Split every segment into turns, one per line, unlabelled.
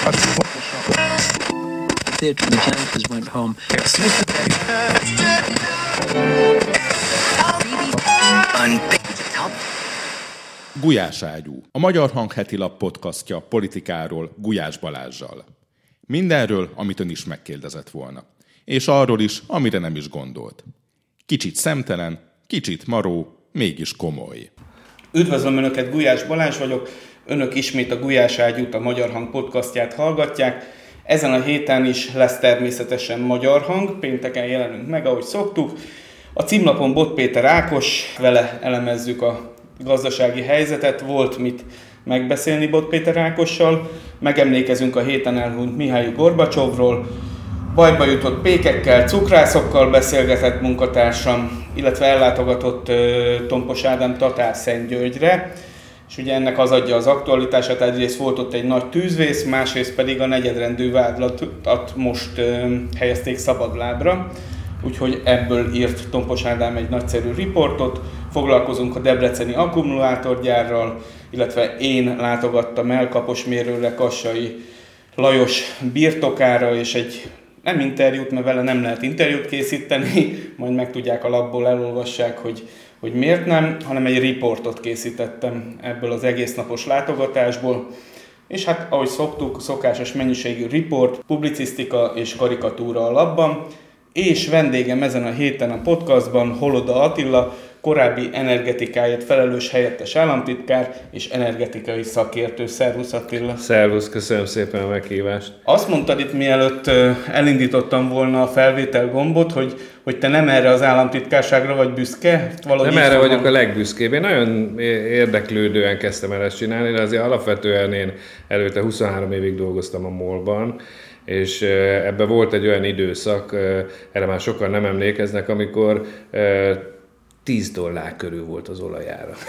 The.
Gulyás ágyú, a Magyar Hang heti lap podcastja politikáról Gulyás Balázsjal. Mindenről, amit ön is megkérdezett volna. És arról is, amire nem is gondolt. Kicsit szemtelen, kicsit maró, mégis komoly.
Üdvözlöm Önöket, Gulyás Balázs vagyok. Önök ismét a Gulyás ágyút, a Magyar Hang podcastját hallgatják. Ezen a héten is lesz természetesen Magyar Hang, pénteken jelenünk meg, ahogy szoktuk. A címlapon Bot Péter Ákos, vele elemezzük a gazdasági helyzetet, volt mit megbeszélni Bot Péter Ákossal, megemlékezünk a héten elhunyt Mihály Gorbacsovról, bajba jutott pékekkel, cukrászokkal beszélgetett munkatársam, illetve ellátogatott Tompos Ádám Tatár Szentgyörgyre, és ugye ennek az adja az aktualitását, egyrészt volt ott egy nagy tűzvész, másrészt pedig a negyedrendű vádlatot most ö, helyezték szabadlábra, úgyhogy ebből írt Tompos Ádám egy nagyszerű riportot, foglalkozunk a Debreceni akkumulátorgyárral, illetve én látogattam el Kaposmérőre Kassai Lajos birtokára, és egy nem interjút, mert vele nem lehet interjút készíteni, majd megtudják a labból, elolvassák, hogy, hogy miért nem, hanem egy riportot készítettem ebből az egész napos látogatásból. És hát, ahogy szoktuk, szokásos mennyiségű riport, publicisztika és karikatúra a labban, és vendégem ezen a héten a podcastban Holoda Attila, korábbi energetikáért felelős helyettes államtitkár és energetikai szakértő. Szervusz Attila!
Szervusz, köszönöm szépen a meghívást!
Azt mondtad itt, mielőtt elindítottam volna a felvétel gombot, hogy, hogy te nem erre az államtitkárságra vagy büszke?
Valahogy nem erre van. vagyok a legbüszkébb. Én nagyon érdeklődően kezdtem el ezt csinálni, de azért alapvetően én előtte 23 évig dolgoztam a MOL-ban, és ebben volt egy olyan időszak, erre már sokan nem emlékeznek, amikor 10 dollár körül volt az olajára.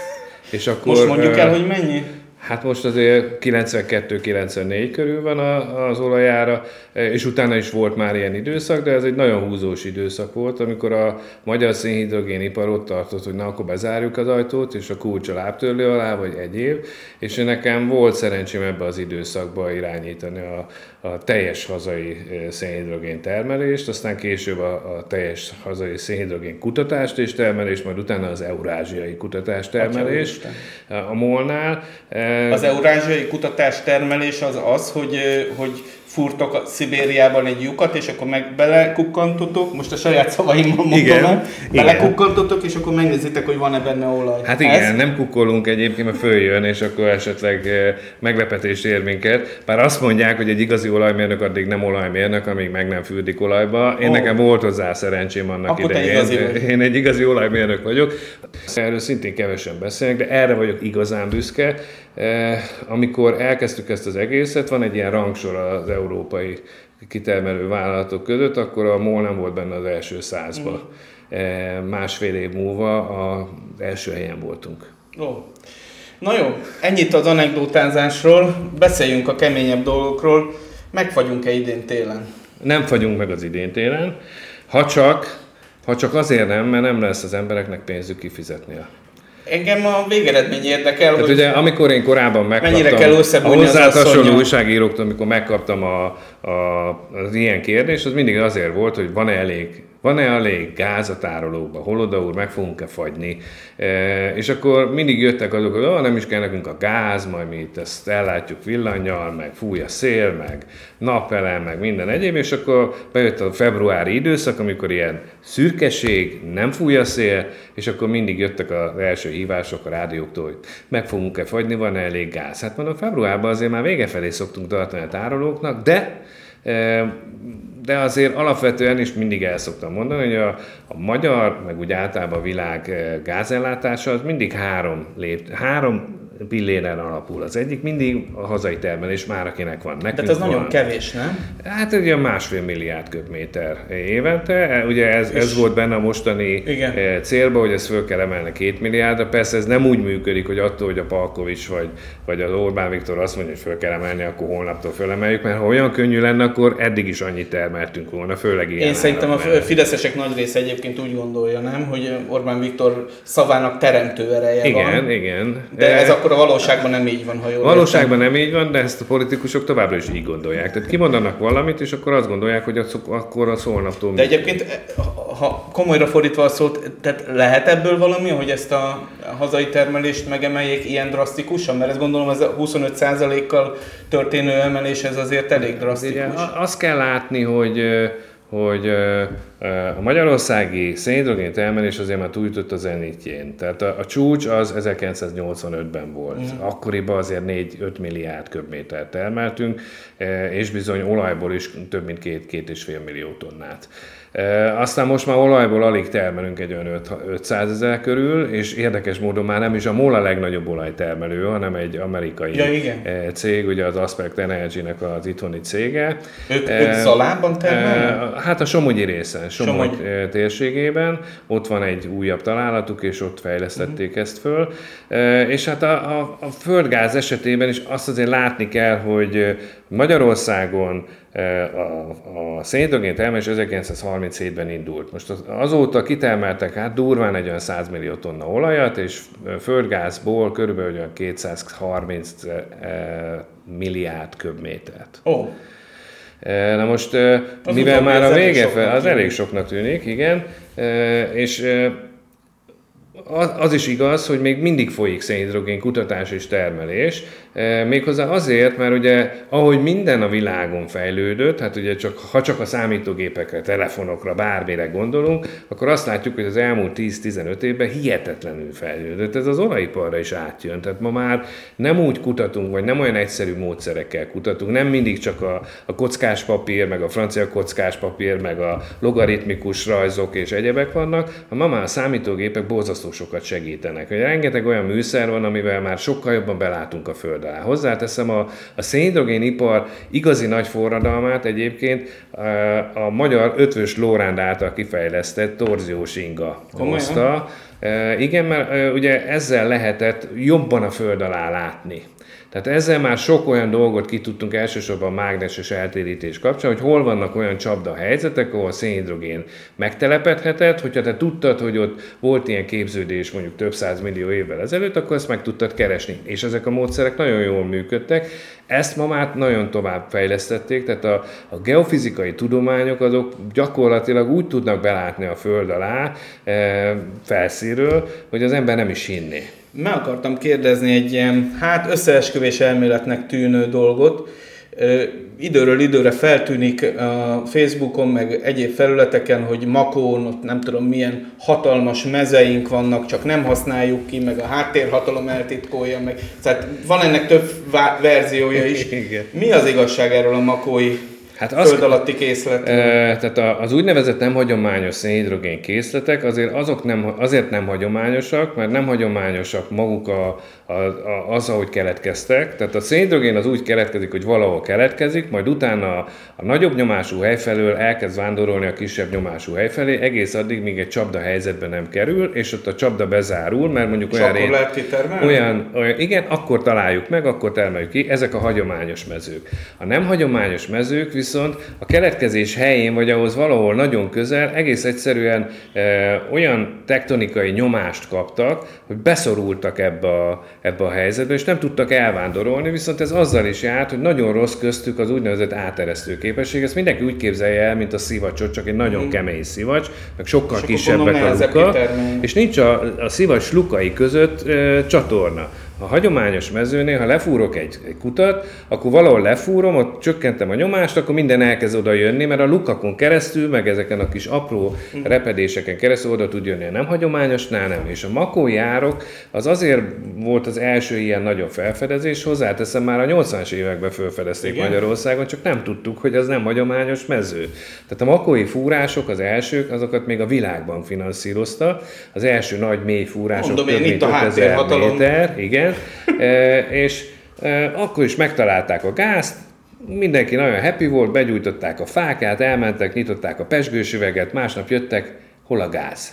És akkor, Most mondjuk el, hogy mennyi?
Hát most azért 92-94 körül van az olajára, és utána is volt már ilyen időszak, de ez egy nagyon húzós időszak volt, amikor a magyar szénhidrogénipar ott tartott, hogy na akkor bezárjuk az ajtót, és a kulcs a lábtörlő alá, vagy egyéb, és nekem volt szerencsém ebbe az időszakba irányítani a, a teljes hazai szénhidrogén termelést, aztán később a, a teljes hazai szénhidrogén kutatást és termelést, majd utána az eurázsiai kutatást termelést a Molnál.
Az eurázsiai kutatás termelés az az, hogy, hogy furtok a Szibériában egy lyukat, és akkor meg belekukkantotok, most a saját szavaimmal mondom, igen, belekukkantotok, és akkor megnézitek, hogy van-e benne olaj.
Hát igen, Ez? nem kukkolunk egyébként, mert följön, és akkor esetleg meglepetés ér minket. Bár azt mondják, hogy egy igazi olajmérnök addig nem olajmérnök, amíg meg nem fürdik olajba. Én oh. nekem volt hozzá szerencsém annak akkor idején. Én egy igazi olajmérnök vagyok. Erről szintén kevesen beszélnek, de erre vagyok igazán büszke. Amikor elkezdtük ezt az egészet, van egy ilyen rangsor az európai kitermelő vállalatok között, akkor a MOL nem volt benne az első százba. Mm. Másfél év múlva az első helyen voltunk.
Oh. Na jó, ennyit az anekdotázásról, beszéljünk a keményebb dolgokról. Megfagyunk-e idén télen?
Nem fagyunk meg az idén télen, ha csak, ha csak azért nem, mert nem lesz az embereknek pénzük kifizetni a
Engem a végeredmény érdekel,
hát hogy ugye, amikor én korábban megkaptam,
mennyire kell összebújni
az újságíróktól, amikor megkaptam a, a, az ilyen kérdést, az mindig azért volt, hogy van-e elég van-e elég gáz a tárolókba? Holoda úr, meg fogunk-e fagyni? E, és akkor mindig jöttek azok, hogy oh, nem is kell nekünk a gáz, majd mi itt ezt ellátjuk villanyjal, meg fúj a szél, meg napelem, meg minden egyéb, és akkor bejött a februári időszak, amikor ilyen szürkeség, nem fúj a szél, és akkor mindig jöttek az első hívások a rádióktól, hogy meg fogunk-e fagyni, van-e elég gáz. Hát mondom, februárban azért már vége felé szoktunk tartani a tárolóknak, de e, de azért alapvetően is mindig el szoktam mondani, hogy a, a magyar, meg úgy általában a világ eh, gázellátása az mindig három, lép, három pilléren alapul. Az egyik mindig a hazai termelés már akinek van.
Nekünk De ez van. nagyon kevés, nem?
Hát ugye másfél milliárd köbméter évente. Ugye ez, ez volt benne a mostani Igen. Eh, célba, hogy ezt föl kell emelni két milliárdra. Persze ez nem úgy működik, hogy attól, hogy a Palkovics vagy, vagy az Orbán Viktor azt mondja, hogy föl kell emelni, akkor holnaptól fölemeljük, mert ha olyan könnyű lenne, akkor eddig is annyit termeltünk volna, főleg ilyen.
Én szerintem a fideszesek nagy része egyébként úgy gondolja, nem, hogy Orbán Viktor szavának teremtő ereje
igen,
van.
Igen, igen.
De ez akkor akkor a valóságban nem így van, ha jól
Valóságban nem így van, de ezt a politikusok továbbra is így gondolják. Tehát kimondanak valamit, és akkor azt gondolják, hogy az, akkor a szólnaptól...
De egyébként, ha komolyra fordítva a szót, tehát lehet ebből valami, hogy ezt a hazai termelést megemeljék ilyen drasztikusan? Mert ezt gondolom, ez a 25%-kal történő emelés, ez azért elég drasztikus. Igen,
azt kell látni, hogy hogy a magyarországi szénhidrogén termelés azért már túljutott a zenitjén. Tehát a, a csúcs az 1985-ben volt. Mm. Akkoriban azért 4-5 milliárd köbmétert termeltünk, és bizony olajból is több mint 2-2,5 millió tonnát. Aztán most már olajból alig termelünk egy olyan 500 ezer körül, és érdekes módon már nem is a MOL a legnagyobb olajtermelő, hanem egy amerikai
ja, igen.
cég, ugye az Aspect Energy-nek az itthoni cége.
Ők, ők Zalában termelnek?
Hát a Somogyi részen, Somogy, Somogy térségében, ott van egy újabb találatuk, és ott fejlesztették uh-huh. ezt föl. És hát a, a, a földgáz esetében is azt azért látni kell, hogy Magyarországon a, a szénhidrogén termelés 1937-ben indult. Most az, azóta kitermeltek hát durván egy olyan 100 millió tonna olajat, és földgázból körülbelül olyan 230 milliárd köbmétert.
Oh.
Na most, az mivel már a vége fel, az elég soknak tűnik, igen, és az is igaz, hogy még mindig folyik szénhidrogén kutatás és termelés, e, méghozzá azért, mert ugye ahogy minden a világon fejlődött, hát ugye csak, ha csak a számítógépekre, telefonokra, bármire gondolunk, akkor azt látjuk, hogy az elmúlt 10-15 évben hihetetlenül fejlődött. Ez az olajiparra is átjön. Tehát ma már nem úgy kutatunk, vagy nem olyan egyszerű módszerekkel kutatunk, nem mindig csak a, a kockás papír, meg a francia kockás papír, meg a logaritmikus rajzok és egyebek vannak, hanem ma már a számítógépek borzasztó sokat segítenek. Hogy rengeteg olyan műszer van, amivel már sokkal jobban belátunk a föld alá. Hozzáteszem, a, a szénhidrogénipar igazi nagy forradalmát egyébként a, a magyar ötvös Lóránd által kifejlesztett torziós inga hozta. E, igen, mert ugye ezzel lehetett jobban a föld alá látni. Tehát ezzel már sok olyan dolgot ki tudtunk elsősorban mágneses eltérítés kapcsán, hogy hol vannak olyan csapda helyzetek, ahol a szénhidrogén megtelepedhetett, hogyha te tudtad, hogy ott volt ilyen képződés mondjuk több száz millió évvel ezelőtt, akkor ezt meg tudtad keresni. És ezek a módszerek nagyon jól működtek. Ezt ma már nagyon tovább fejlesztették, tehát a, a geofizikai tudományok azok gyakorlatilag úgy tudnak belátni a föld alá e, felszíről, hogy az ember nem is hinné
meg akartam kérdezni egy ilyen, hát összeesküvés elméletnek tűnő dolgot. Időről időre feltűnik a Facebookon, meg egyéb felületeken, hogy Makón, ott nem tudom milyen hatalmas mezeink vannak, csak nem használjuk ki, meg a háttérhatalom eltitkolja, meg. Tehát van ennek több verziója is. Mi az igazság erről a makói Hát az, föld alatti készlet. E,
tehát az úgynevezett nem hagyományos szénhidrogén készletek azért, azok nem, azért nem hagyományosak, mert nem hagyományosak maguk a, az, ahogy keletkeztek. Tehát a szénhidrogén az úgy keletkezik, hogy valahol keletkezik, majd utána a, a nagyobb nyomású hely felől elkezd vándorolni a kisebb nyomású hely felé, egész addig, míg egy csapda helyzetben nem kerül, és ott a csapda bezárul, mert mondjuk olyan,
rét,
olyan, olyan, igen, akkor találjuk meg, akkor termeljük ki. Ezek a hagyományos mezők. A nem hagyományos mezők viszont viszont a keletkezés helyén, vagy ahhoz valahol nagyon közel egész egyszerűen e, olyan tektonikai nyomást kaptak, hogy beszorultak ebbe a, ebbe a helyzetbe, és nem tudtak elvándorolni, viszont ez azzal is járt, hogy nagyon rossz köztük az úgynevezett áteresztő képesség. Ezt mindenki úgy képzelje el, mint a szivacsot, csak egy nagyon mm. kemény szivacs, meg sokkal és kisebbek a luka, és nincs a, a szivacs lukai között e, csatorna. A hagyományos mezőnél, ha lefúrok egy, egy kutat, akkor valahol lefúrom, ott csökkentem a nyomást, akkor minden elkezd oda jönni, mert a lukakon keresztül, meg ezeken a kis apró mhm. repedéseken keresztül oda tud jönni a nem hagyományosnál nem. És a makói árok az azért volt az első ilyen nagyobb felfedezés, hozzáteszem már a 80-as években felfedezték Igen. Magyarországon, csak nem tudtuk, hogy az nem hagyományos mező. Tehát a makói fúrások, az elsők, azokat még a világban finanszírozta. Az első nagy mély fúrások
Mondom, több mint 5000 méter,
igen, e, és akkor is megtalálták a gázt, mindenki nagyon happy volt, begyújtották a fákát, elmentek, nyitották a pesgős másnap jöttek, hol a gáz?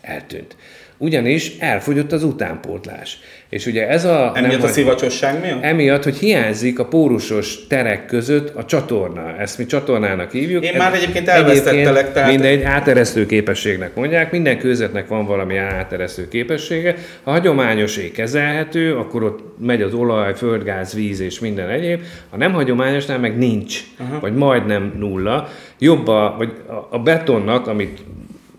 Eltűnt. Ugyanis elfogyott az utánpótlás. És ugye ez a...
Emiatt a
hogy-
szivacsosság miatt?
Emiatt, hogy hiányzik a pórusos terek között a csatorna. Ezt mi csatornának hívjuk.
Én
Ez-
már egyébként elvesztettelek, tehát-
Mindegy, áteresztő képességnek mondják. Minden kőzetnek van valami áteresztő képessége. Ha hagyományosé kezelhető, akkor ott megy az olaj, földgáz, víz és minden egyéb. Ha nem hagyományosnál meg nincs, uh-huh. vagy majdnem nulla. Jobb a, vagy a- a betonnak, amit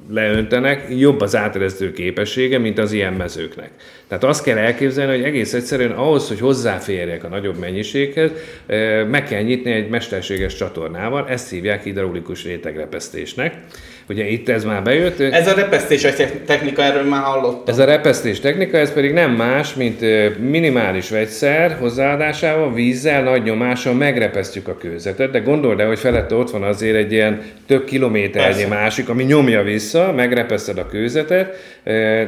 leöntenek, jobb az áteresztő képessége, mint az ilyen mezőknek. Tehát azt kell elképzelni, hogy egész egyszerűen ahhoz, hogy hozzáférjek a nagyobb mennyiséghez, eh, meg kell nyitni egy mesterséges csatornával, ezt hívják hidraulikus rétegrepesztésnek. Ugye itt ez már bejött.
Ez a repesztéses technika, erről már hallottam.
Ez a repesztés technika, ez pedig nem más, mint minimális vegyszer hozzáadásával, vízzel, nagy nyomással megrepesztjük a kőzetet, de gondold el, hogy felette ott van azért egy ilyen több kilométernyi
Persze.
másik, ami nyomja vissza, megrepeszted a kőzetet,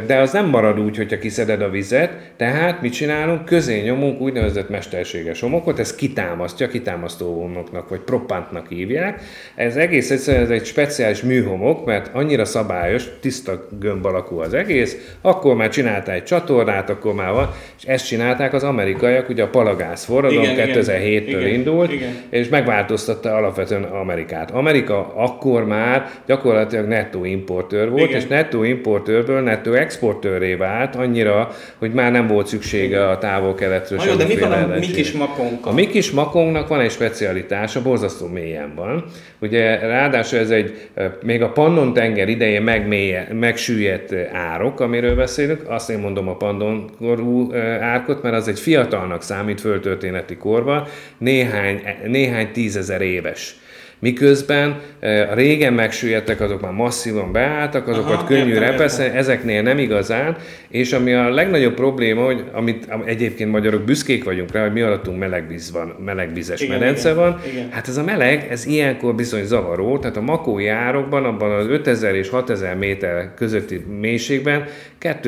de az nem marad úgy, hogyha kiszeded a vizet, tehát mit csinálunk? Közé nyomunk úgynevezett mesterséges homokot, ez kitámasztja, kitámasztó homoknak, vagy propantnak hívják. Ez egész egyszerűen ez egy speciális műhomok, mert annyira szabályos, tiszta gömb alakú az egész, akkor már csinálták egy csatornát, akkor már van, és ezt csinálták az amerikaiak, ugye a palagász forradalom
Igen, igen,
2007-től
igen,
indult,
igen.
és megváltoztatta alapvetően Amerikát. Amerika akkor már gyakorlatilag nettó importőr volt,
Igen.
és nettó importőrből nettó exportőré vált annyira, hogy már nem volt szüksége a távol-keletről
jó, de mi van a mi kis makonkkal?
A mi kis makónknak van egy specialitása, borzasztó mélyen van. Ugye ráadásul ez egy, eh, még a Pannon tenger idején megmélye, megsüllyedt árok, amiről beszélünk, azt én mondom a Pannon korú árkot, mert az egy fiatalnak számít földtörténeti korban, néhány, néhány tízezer éves. Miközben a régen megsüllyedtek, azok már masszívan beálltak, azokat
Aha,
könnyű repeszni, ezeknél nem igazán, és ami a legnagyobb probléma, hogy amit am- egyébként magyarok büszkék vagyunk rá, hogy mi alattunk melegvíz van, melegvizes
Igen,
medence
igen,
van,
igen.
hát ez a meleg, ez ilyenkor bizony zavaró, tehát a makói árokban, abban az 5000 és 6000 méter közötti mélységben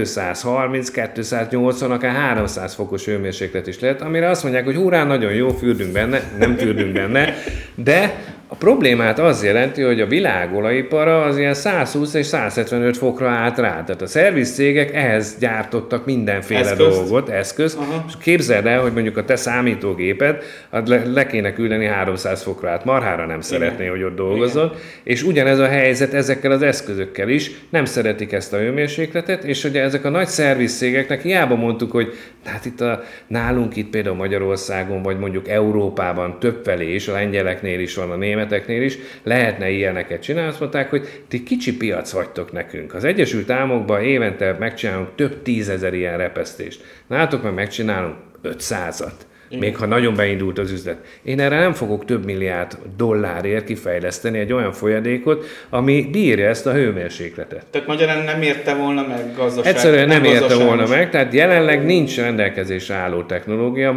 230, 280, akár 300 fokos hőmérséklet is lehet, amire azt mondják, hogy hurrá, nagyon jó, fürdünk benne, nem fürdünk benne, de a problémát az jelenti, hogy a világolajipara az ilyen 120 és 175 fokra állt rá. Tehát a szervizcégek ehhez gyártottak mindenféle
Eszközt?
dolgot, eszközt,
Aha.
és képzeld el, hogy mondjuk a te számítógéped, az le, le kéne küldeni 300 fokra át, marhára nem szeretné, hogy ott dolgozzon, és ugyanez a helyzet ezekkel az eszközökkel is, nem szeretik ezt a hőmérsékletet, és ugye ezek a nagy szervizcégeknek hiába mondtuk, hogy hát itt a, nálunk itt például Magyarországon, vagy mondjuk Európában többfelé is, a lengyeleknél is van, a németeknél is, lehetne ilyeneket csinálni, azt mondták, hogy ti kicsi piac vagytok nekünk. Az Egyesült Államokban évente megcsinálunk több tízezer ilyen repesztést. Nálatok meg megcsinálunk 500-at. Még ha nagyon beindult az üzlet. Én erre nem fogok több milliárd dollárért kifejleszteni egy olyan folyadékot, ami bírja ezt a hőmérsékletet.
Tehát magyarán nem érte volna meg gazdaság.
Egyszerűen nem érte
gazdaságos.
volna meg, tehát jelenleg nincs rendelkezésre álló technológia. A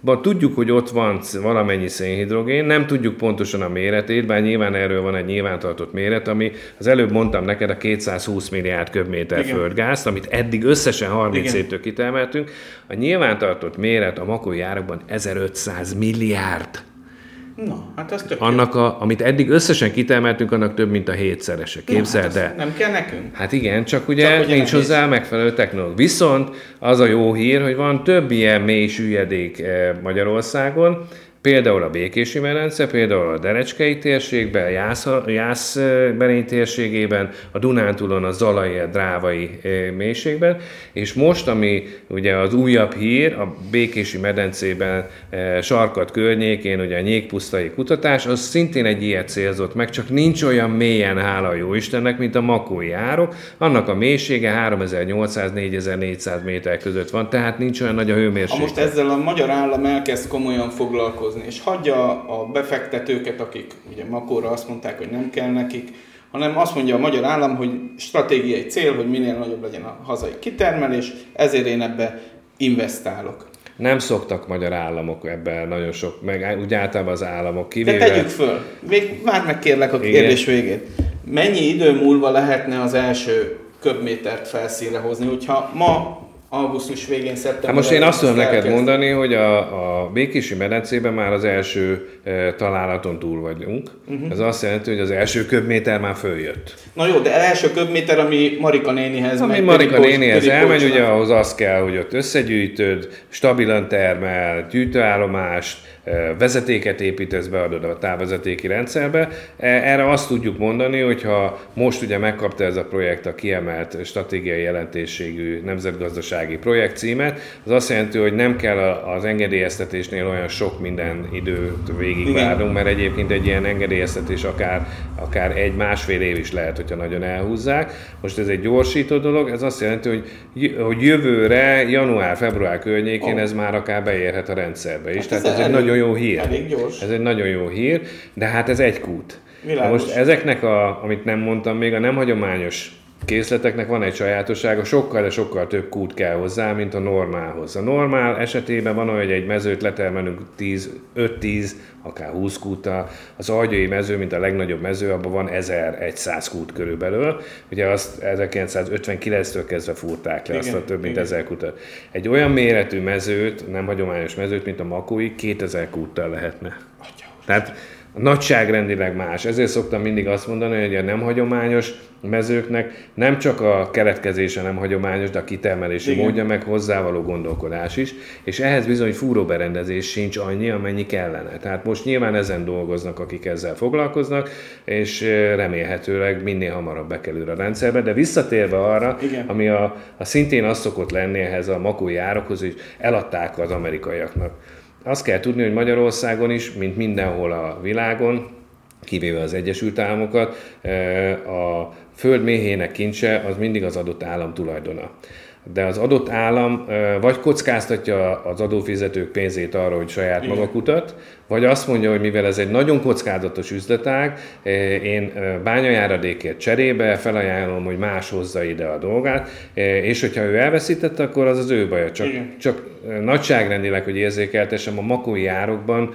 makójárokban tudjuk, hogy ott van valamennyi szénhidrogén, nem tudjuk pontosan a méretét, bár nyilván erről van egy nyilvántartott méret, ami az előbb mondtam neked a 220 milliárd köbméter
Igen.
földgázt, amit eddig összesen 30
Igen.
évtől kitermeltünk. A nyilvántartott méret a makójárokban 1500 milliárd.
Na, hát az tök jó.
Annak, a, amit eddig összesen kitermeltünk, annak több, mint a hétszerese. Képzeld
hát
el.
az Nem kell nekünk?
Hát igen, csak ugye
Csak ugye
nincs hozzá megfelelő technológia. Viszont az a jó hír, hogy van több ilyen mély süllyedék eh, Magyarországon, például a Békési medence, például a Derecskei térségben, Jász, Jászberény térségében, a Dunántúlon, a Zalai, a Drávai mélységben, és most, ami ugye az újabb hír, a Békési medencében, Sarkat környékén, ugye a nyégpusztai kutatás, az szintén egy ilyet célzott meg, csak nincs olyan mélyen, hála jó Istennek, mint a makói árok, annak a mélysége 3800-4400 méter között van, tehát nincs olyan nagy a
Ha
hőmérséklet.
most ezzel a magyar állam elkezd komolyan foglalkozni, és hagyja a befektetőket, akik ugye Makóra azt mondták, hogy nem kell nekik, hanem azt mondja a magyar állam, hogy stratégiai cél, hogy minél nagyobb legyen a hazai kitermelés, ezért én ebbe investálok.
Nem szoktak magyar államok ebben nagyon sok, meg úgy általában az államok
De
kivéve.
tegyük föl, még várj meg kérlek a
Igen.
kérdés végét. Mennyi idő múlva lehetne az első köbmétert felszínre hozni, hogyha ma augusztus végén, szeptember
Hát most én azt tudom neked
elkezd-
mondani, hogy a, a Békési medencében már az első e, találaton túl vagyunk. Uh-huh. Ez azt jelenti, hogy az első köbméter már följött.
Na jó, de első köbméter, ami Marika nénihez
Ami
megy,
Marika
pedig bocs-
nénihez
pedig
elmegy, ugye ahhoz az kell, hogy ott összegyűjtöd, stabilan termel, gyűjtőállomást, vezetéket építesz, beadod a távvezetéki rendszerbe. E- Erre azt tudjuk mondani, hogyha most ugye megkapta ez a projekt a kiemelt stratégiai jelentőségű nemzetgazdasági projekt címet, az azt jelenti, hogy nem kell az engedélyeztetésnél olyan sok minden időt végigvárnunk, mert egyébként egy ilyen engedélyeztetés akár, akár egy-másfél év is lehet, hogyha nagyon elhúzzák. Most ez egy gyorsító dolog, ez azt jelenti, hogy, hogy jövőre, január-február környékén
Ó.
ez már akár beérhet a rendszerbe is.
Hát
Tehát
ez
ez egy nagyon jó hír.
elég gyors.
Ez egy nagyon jó hír, de hát ez egy kút. Na
Világos.
most ezeknek, a, amit nem mondtam még, a nem hagyományos készleteknek van egy sajátossága, sokkal, de sokkal több kút kell hozzá, mint a normálhoz. A normál esetében van olyan, hogy egy mezőt letermelünk 10, 5-10, akár 20 kúta. Az agyai mező, mint a legnagyobb mező, abban van 1100 kút körülbelül. Ugye azt 1959-től kezdve fúrták le
Igen,
azt a több mint
igen.
1000 kutat. Egy olyan méretű mezőt, nem hagyományos mezőt, mint a makói, 2000 kúttal lehetne. Tehát a nagyságrendileg más. Ezért szoktam mindig azt mondani, hogy a nem hagyományos mezőknek nem csak a keletkezése nem hagyományos, de a kitermelési
Igen.
módja, meg hozzávaló gondolkodás is, és ehhez bizony fúróberendezés sincs annyi, amennyi kellene. Tehát most nyilván ezen dolgoznak, akik ezzel foglalkoznak, és remélhetőleg minél hamarabb bekerül a rendszerbe, de visszatérve arra,
Igen.
ami a, a szintén az szokott lenni ehhez a makói árokhoz, hogy eladták az amerikaiaknak. Azt kell tudni, hogy Magyarországon is, mint mindenhol a világon, kivéve az Egyesült Államokat, eh, a föld méhének kincse az mindig az adott állam tulajdona. De az adott állam eh, vagy kockáztatja az adófizetők pénzét arra, hogy saját
Igen.
maga kutat, vagy azt mondja, hogy mivel ez egy nagyon kockázatos üzletág, eh, én eh, bányajáradékért cserébe felajánlom, hogy más hozza ide a dolgát, eh, és hogyha ő elveszítette, akkor az az ő baja. Csak,
Igen.
csak nagyságrendileg, hogy érzékeltessem, a makói árokban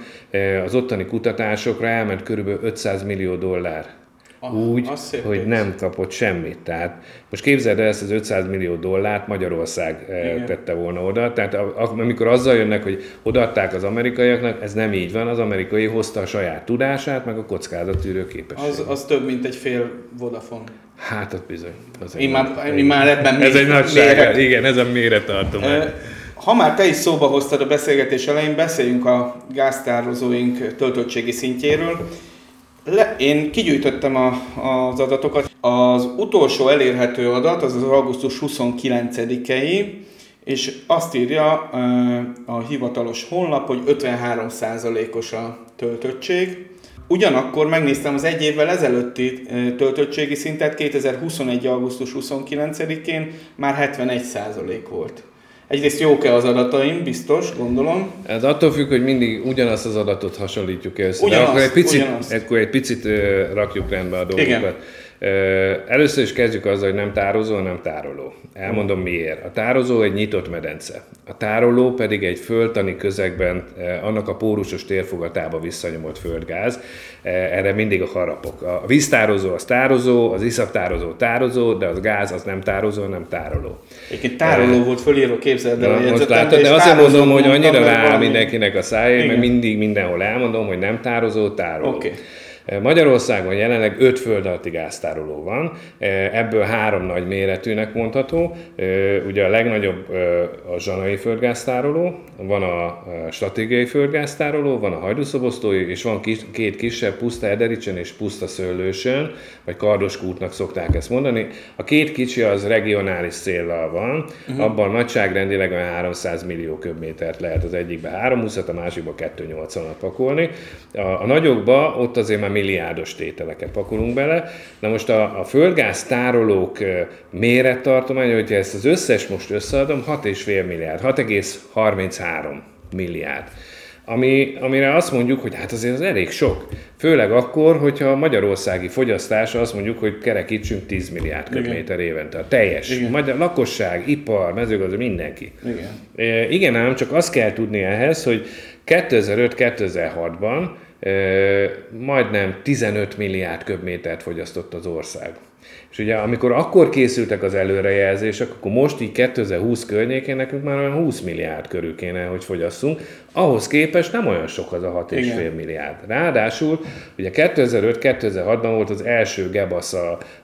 az ottani kutatásokra elment körülbelül 500 millió dollár.
Ah,
Úgy, hogy nem kapott semmit. Tehát most képzeld el ezt az 500 millió dollárt Magyarország eh,
Igen.
tette volna oda. Tehát amikor azzal jönnek, hogy odaadták az amerikaiaknak, ez nem így van. Az amerikai hozta a saját tudását, meg a kockázattűrő képességét.
Az, az több, mint egy fél Vodafone.
Hát ott bizony. Az
Én
nagy-
már, én már ebben
Ez egy nagyság, igen, ez a méretartomány.
Ö, Ha már te is szóba hoztad a beszélgetés elején, beszéljünk a gáztározóink töltöttségi szintjéről. Le, én kigyűjtöttem a, az adatokat. Az utolsó elérhető adat az az augusztus 29-i, és azt írja a hivatalos honlap, hogy 53%-os a töltöttség. Ugyanakkor megnéztem az egy évvel ezelőtti töltöttségi szintet, 2021. augusztus 29-én már 71% volt. Egyrészt jók-e az adataim, biztos, gondolom.
Ez attól függ, hogy mindig ugyanazt az adatot hasonlítjuk össze.
Ugyanazt,
De akkor egy picit,
ugyanazt.
akkor egy picit rakjuk rendbe a dolgokat.
Igen.
Először is kezdjük azzal, hogy nem tározó, nem tároló. Elmondom miért. A tározó egy nyitott medence. A tároló pedig egy földtani közegben annak a pórusos térfogatába visszanyomott földgáz. Erre mindig a harapok. A víztározó az tározó, az iszaktározó tározó, de az gáz az nem tározó, nem tároló.
Egyébként tároló volt fölírva, képzeld el
Na,
a
most látod, de azért mondom, hogy annyira
mert
rá mindenkinek a szája, meg
Igen.
mindig mindenhol elmondom, hogy nem tározó, tároló.
Oké.
Magyarországon jelenleg öt föld alatti gáztároló van, ebből három nagy méretűnek mondható. Ugye a legnagyobb a zsanai földgáztároló, van a stratégiai földgáztároló, van a hajdúszobosztói, és van két kisebb, Puszta Edericsen és Puszta Szőlősön, vagy Kardoskútnak szokták ezt mondani. A két kicsi az regionális céllal van, uh-huh. abban nagyságrendileg olyan 300 millió köbmétert lehet az egyikbe 320 a másikba 280-at pakolni. A, a nagyokba ott azért már milliárdos tételeket pakolunk bele. Na most a, a földgáz tárolók mérettartománya, hogyha ezt az összes most összeadom, 6,5 milliárd, 6,33 milliárd. Ami, amire azt mondjuk, hogy hát azért az elég sok. Főleg akkor, hogyha a magyarországi fogyasztás azt mondjuk, hogy kerekítsünk 10 milliárd köbméter évente. A teljes.
Igen.
Magyar lakosság, ipar, mezőgazdaság, mindenki.
Igen.
E, igen ám, csak azt kell tudni ehhez, hogy 2005-2006-ban e, majdnem 15 milliárd köbmétert fogyasztott az ország. És ugye amikor akkor készültek az előrejelzések, akkor most így 2020 környékén nekünk már olyan 20 milliárd körül kéne, hogy fogyasszunk. Ahhoz képest nem olyan sok az a 6,5 milliárd. Ráadásul ugye 2005-2006-ban volt az első gebasz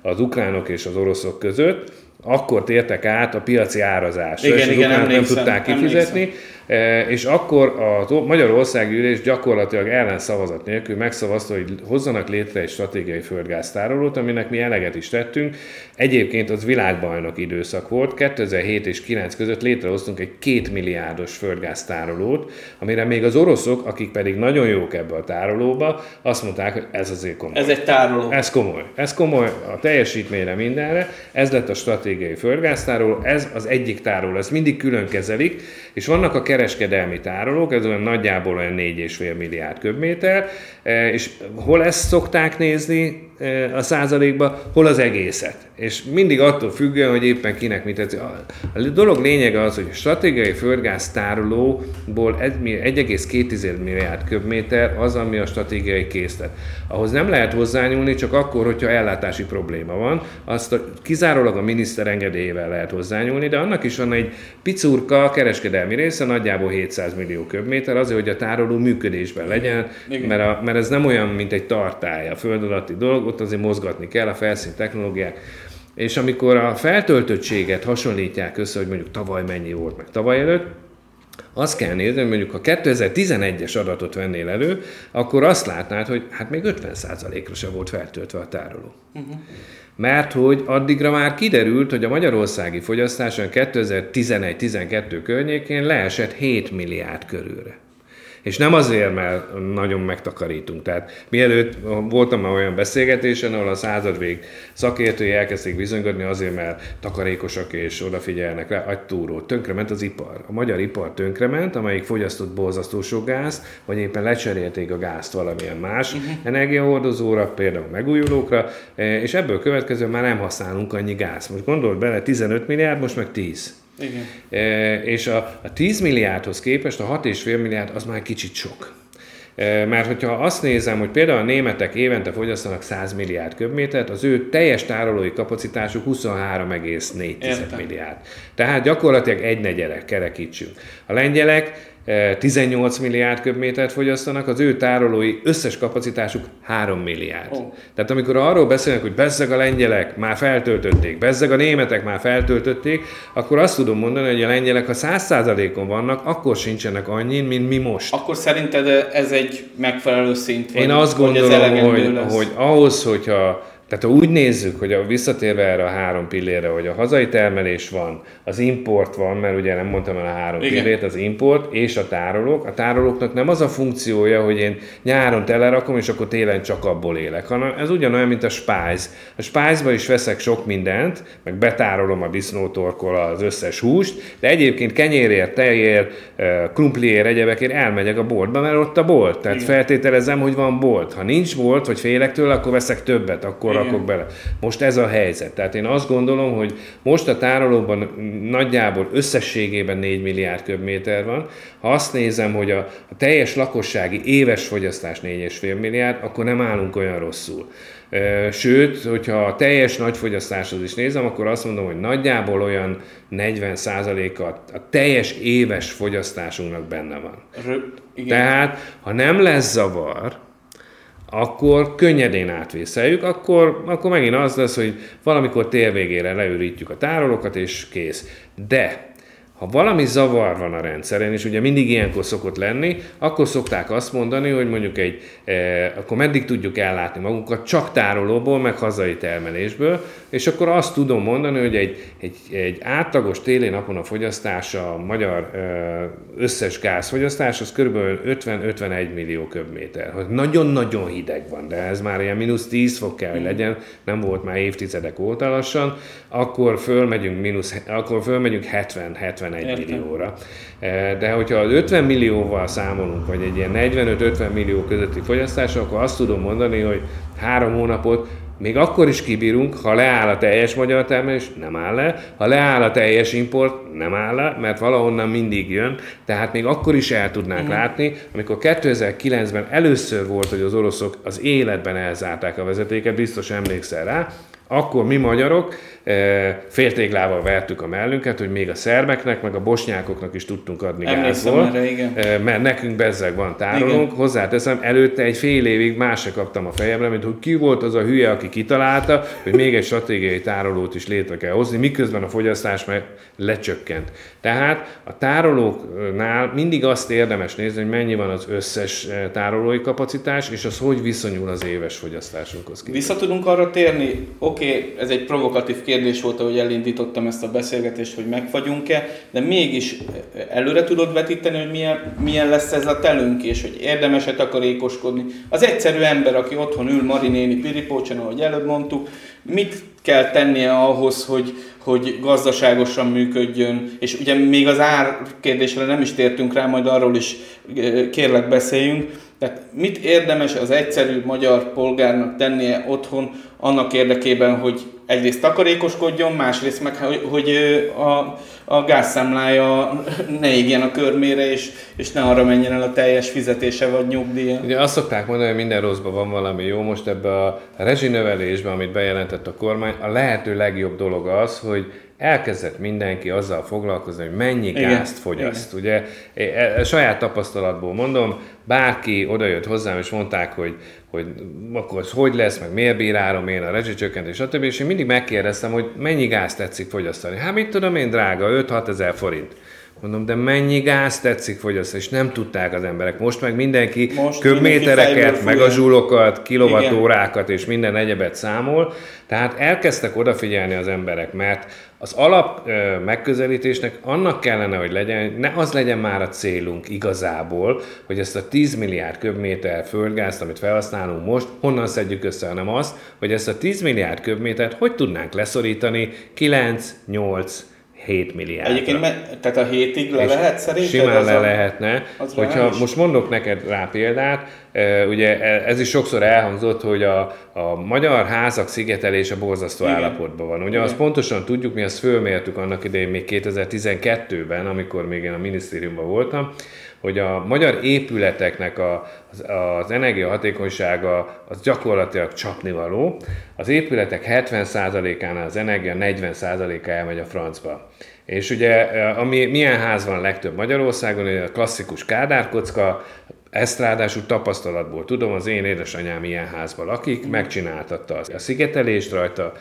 az ukránok és az oroszok között, akkor tértek át a piaci árazásra,
igen,
és az
igen,
nem tudták kifizetni, emlékszem. E, és akkor a Magyarországi Ülés gyakorlatilag ellenszavazat nélkül megszavazta, hogy hozzanak létre egy stratégiai földgáztárolót, aminek mi eleget is tettünk. Egyébként az világbajnok időszak volt, 2007 és 9 között létrehoztunk egy két milliárdos földgáztárolót, amire még az oroszok, akik pedig nagyon jók ebbe a tárolóba, azt mondták, hogy ez azért komoly.
Ez egy tároló.
Ez komoly. Ez komoly a teljesítményre mindenre. Ez lett a stratégiai földgáztároló, ez az egyik tároló, ezt mindig külön kezelik, és vannak a kereskedelmi tárolók, ez olyan nagyjából olyan 4,5 milliárd köbméter, e, és hol ezt szokták nézni a százalékba, hol az egészet. És mindig attól függően, hogy éppen kinek mit tetszik. A dolog lényege az, hogy a stratégiai földgáz tárolóból 1,2 milliárd köbméter az, ami a stratégiai készlet. Ahhoz nem lehet hozzányúlni, csak akkor, hogyha ellátási probléma van. Azt a, kizárólag a miniszter engedélyével lehet hozzányúlni, de annak is van egy picurka kereskedelmi része, nagyjából 700 millió köbméter, azért, hogy a tároló működésben legyen, mert, a, mert ez nem olyan, mint egy tartály, a föld alatti dolog, ott azért mozgatni kell a felszín technológiák. És amikor a feltöltöttséget hasonlítják össze, hogy mondjuk tavaly mennyi volt, meg tavaly előtt, azt kell nézni, hogy mondjuk ha 2011-es adatot vennél elő, akkor azt látnád, hogy hát még 50%-ra sem volt feltöltve a tároló. Uh-huh. Mert hogy addigra már kiderült, hogy a magyarországi fogyasztás 2011-12 környékén leesett 7 milliárd körülre. És nem azért, mert nagyon megtakarítunk. Tehát mielőtt voltam már olyan beszélgetésen, ahol a századvég szakértői elkezdték bizonygatni azért, mert takarékosak és odafigyelnek rá, agytúró. Tönkrement az ipar. A magyar ipar tönkrement, amelyik fogyasztott borzasztó sok gázt, vagy éppen lecserélték a gázt valamilyen más uh-huh. energiahordozóra, például megújulókra, e, és ebből következő már nem használunk annyi gáz. Most gondold bele, 15 milliárd, most meg 10. Igen. E, és a, a 10 milliárdhoz képest a 6,5 milliárd az már kicsit sok. E, mert hogyha azt nézem, hogy például a németek évente fogyasztanak 100 milliárd köbmétert, az ő teljes tárolói kapacitásuk 23,4 milliárd. Tehát gyakorlatilag egy negyere kerekítsünk. A lengyelek 18 milliárd köbmétert fogyasztanak, az ő tárolói összes kapacitásuk 3 milliárd. Oh. Tehát amikor arról beszélnek, hogy bezzeg a lengyelek már feltöltötték, bezzeg a németek már feltöltötték, akkor azt tudom mondani, hogy a lengyelek, ha 100%-on vannak, akkor sincsenek annyi, mint mi most.
Akkor szerinted ez egy megfelelő szint?
Én azt gondolom, hogy, hogy ahhoz, hogyha tehát ha úgy nézzük, hogy a visszatérve erre a három pillére, hogy a hazai termelés van, az import van, mert ugye nem mondtam el a három Igen. pillért, az import és a tárolók. A tárolóknak nem az a funkciója, hogy én nyáron telerakom, és akkor télen csak abból élek, hanem ez ugyanolyan, mint a spájz. A spájzba is veszek sok mindent, meg betárolom a disznótorkol az összes húst, de egyébként kenyérért, tejért, krumpliért, egyebekért elmegyek a boltba, mert ott a bolt. Tehát Igen. feltételezem, hogy van bolt. Ha nincs bolt, vagy félek tőle, akkor veszek többet, akkor rakok bele. Most ez a helyzet. Tehát én azt gondolom, hogy most a tárolóban nagyjából összességében 4 milliárd köbméter van. Ha azt nézem, hogy a, a teljes lakossági éves fogyasztás 4,5 milliárd, akkor nem állunk olyan rosszul. Sőt, hogyha a teljes nagyfogyasztáshoz is nézem, akkor azt mondom, hogy nagyjából olyan 40%-a a teljes éves fogyasztásunknak benne van. Igen. Tehát, ha nem lesz zavar, akkor könnyedén átvészeljük, akkor, akkor megint az lesz, hogy valamikor tél végére leürítjük a tárolókat, és kész. De ha valami zavar van a rendszeren, és ugye mindig ilyenkor szokott lenni, akkor szokták azt mondani, hogy mondjuk egy, eh, akkor meddig tudjuk ellátni magunkat csak tárolóból, meg hazai termelésből, és akkor azt tudom mondani, hogy egy, egy, egy átlagos téli napon a fogyasztása, a magyar eh, összes gázfogyasztás, az kb. 50-51 millió köbméter. Hogy nagyon-nagyon hideg van, de ez már ilyen mínusz 10 fok kell, hogy legyen, nem volt már évtizedek óta lassan, akkor fölmegyünk, mínusz, akkor fölmegyünk 70-70 51 Értem. millióra. E, de hogyha az 50 millióval számolunk, vagy egy ilyen 45-50 millió közötti fogyasztás, akkor azt tudom mondani, hogy három hónapot még akkor is kibírunk, ha leáll a teljes magyar termelés, nem áll le, ha leáll a teljes import, nem áll le, mert valahonnan mindig jön, tehát még akkor is el tudnánk mm. látni, amikor 2009-ben először volt, hogy az oroszok az életben elzárták a vezetéket, biztos emlékszel rá, Akkor mi magyarok féltéglával vertük a mellünket, hogy még a szerbeknek, meg a bosnyákoknak is tudtunk adni gázból. Erre, igen. Mert nekünk bezzeg van tárolónk. Hozzáteszem, előtte egy fél évig más se kaptam a fejemre, mint hogy ki volt az a hülye, aki kitalálta, hogy még egy stratégiai tárolót is létre kell hozni, miközben a fogyasztás meg lecsökkent. Tehát a tárolóknál mindig azt érdemes nézni, hogy mennyi van az összes tárolói kapacitás, és az hogy viszonyul az éves fogyasztásunkhoz.
Vissza tudunk arra térni, oké, okay, ez egy provokatív kérdés volt, ahogy elindítottam ezt a beszélgetést, hogy megfagyunk-e, de mégis előre tudod vetíteni, hogy milyen, milyen lesz ez a telünk, és hogy érdemes-e takarékoskodni. Az egyszerű ember, aki otthon ül Marinéni Piripócson, ahogy előbb mondtuk, mit kell tennie ahhoz, hogy, hogy gazdaságosan működjön, és ugye még az ár kérdésre nem is tértünk rá, majd arról is kérlek beszéljünk, tehát mit érdemes az egyszerű magyar polgárnak tennie otthon annak érdekében, hogy egyrészt takarékoskodjon, másrészt meg, hogy, hogy a, a gázszámlája ne égjen a körmére, és, és ne arra menjen el a teljes fizetése vagy nyugdíja.
Ugye azt szokták mondani, hogy minden rosszban van valami jó. Most ebbe a rezsinövelésben, amit bejelentett a kormány, a lehető legjobb dolog az, hogy elkezdett mindenki azzal foglalkozni, hogy mennyi Igen. gázt fogyaszt. Igen. Ugye, e, e, saját tapasztalatból mondom, bárki odajött hozzám, és mondták, hogy, hogy akkor hogy lesz, meg miért bírálom én a rezsicsökkentés, stb. És én mindig megkérdeztem, hogy mennyi gáz tetszik fogyasztani. Hát mit tudom én, drága, 5-6 ezer forint. Mondom, de mennyi gáz tetszik fogyasztani, és nem tudták az emberek. Most meg mindenki Most köbmétereket, meg a zsulokat, kilovattórákat és minden egyebet számol. Tehát elkezdtek odafigyelni az emberek, mert az alap ö, megközelítésnek annak kellene, hogy legyen, ne az legyen már a célunk igazából, hogy ezt a 10 milliárd köbméter földgázt, amit felhasználunk most, honnan szedjük össze, hanem azt, hogy ezt a 10 milliárd köbmétert hogy tudnánk leszorítani 9, 8, 7 milliárd.
Egyébként, me, tehát a hétig le lehet szerinted?
Simán le a, lehetne. Hogyha most mondok neked rá példát, ugye e, ez is sokszor elhangzott, hogy a, a magyar házak szigetelése borzasztó Igen. állapotban van. Ugye Igen. azt pontosan tudjuk, mi azt fölmértük annak idején még 2012-ben, amikor még én a minisztériumban voltam, hogy a magyar épületeknek a, az, az energiahatékonysága az gyakorlatilag csapnivaló. Az épületek 70%-ánál az energia 40%-a elmegy a francba. És ugye, ami, milyen ház van legtöbb Magyarországon, a klasszikus kádárkocka, ezt ráadásul tapasztalatból tudom, az én édesanyám ilyen házban lakik, megcsináltatta a szigetelést rajta,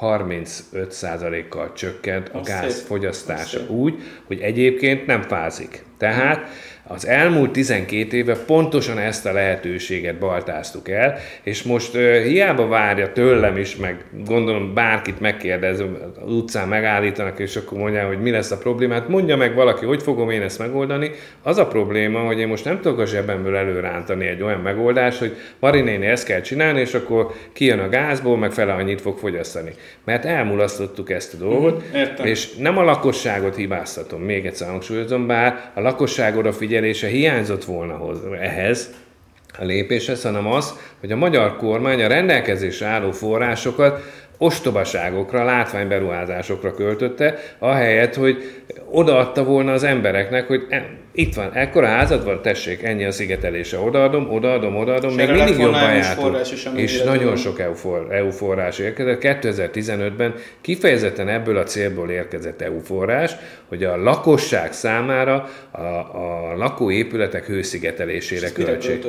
35%-kal csökkent a gáz fogyasztása úgy, hogy egyébként nem fázik. Tehát az elmúlt 12 éve pontosan ezt a lehetőséget baltáztuk el, és most uh, hiába várja tőlem is, meg gondolom bárkit megkérdezem, az utcán megállítanak, és akkor mondják, hogy mi lesz a problémát, mondja meg valaki, hogy fogom én ezt megoldani. Az a probléma, hogy én most nem tudok a zsebemből előrántani egy olyan megoldást, hogy Marinéni ezt kell csinálni, és akkor kijön a gázból, meg fele annyit fog fogyasztani. Mert elmulasztottuk ezt a dolgot, mm, és nem a lakosságot hibáztatom, még egyszer hangsúlyozom, bár a lakosság odafigyel, megfigyelése hiányzott volna ehhez, a lépéshez, hanem az, hogy a magyar kormány a rendelkezésre álló forrásokat ostobaságokra, látványberuházásokra költötte, ahelyett, hogy odaadta volna az embereknek, hogy itt van, ekkora házad van, tessék, ennyi a szigetelése, odaadom, odaadom, odaadom, még mindig jobban jártunk. És nagyon sok EU, for, EU forrás érkezett. 2015-ben kifejezetten ebből a célból érkezett EU forrás, hogy a lakosság számára a, a lakóépületek hőszigetelésére költsék.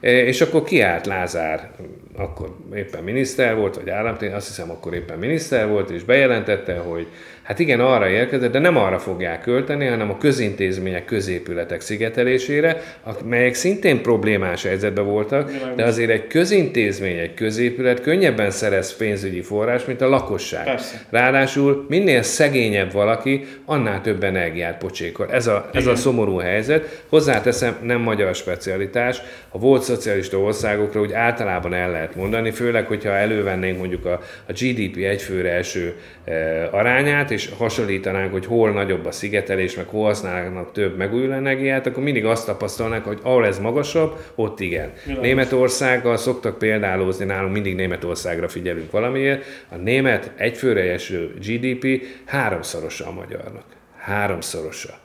E, és akkor kiállt Lázár, akkor éppen miniszter volt, vagy államtén, azt hiszem akkor éppen miniszter volt, és bejelentette, hogy Hát igen, arra érkezett, de nem arra fogják költeni, hanem a közintézmények, középületek szigetelésére, melyek szintén problémás helyzetben voltak, de azért egy közintézmény, egy középület könnyebben szerez pénzügyi forrás, mint a lakosság. Persze. Ráadásul minél szegényebb valaki, annál több energiát pocsékol. Ez a, ez a szomorú helyzet. Hozzáteszem, nem magyar specialitás. A volt szocialista országokra úgy általában el lehet mondani, főleg, hogyha elővennénk mondjuk a, a GDP egyfőre első e, arányát, és hasonlítanánk, hogy hol nagyobb a szigetelés, meg hol használnak több megújuló energiát, akkor mindig azt tapasztalnánk, hogy ahol ez magasabb, ott igen. Világos. Németországgal szoktak példálózni, nálunk mindig Németországra figyelünk valamiért. A német egyfőre eső GDP háromszorosa a magyarnak. Háromszorosa.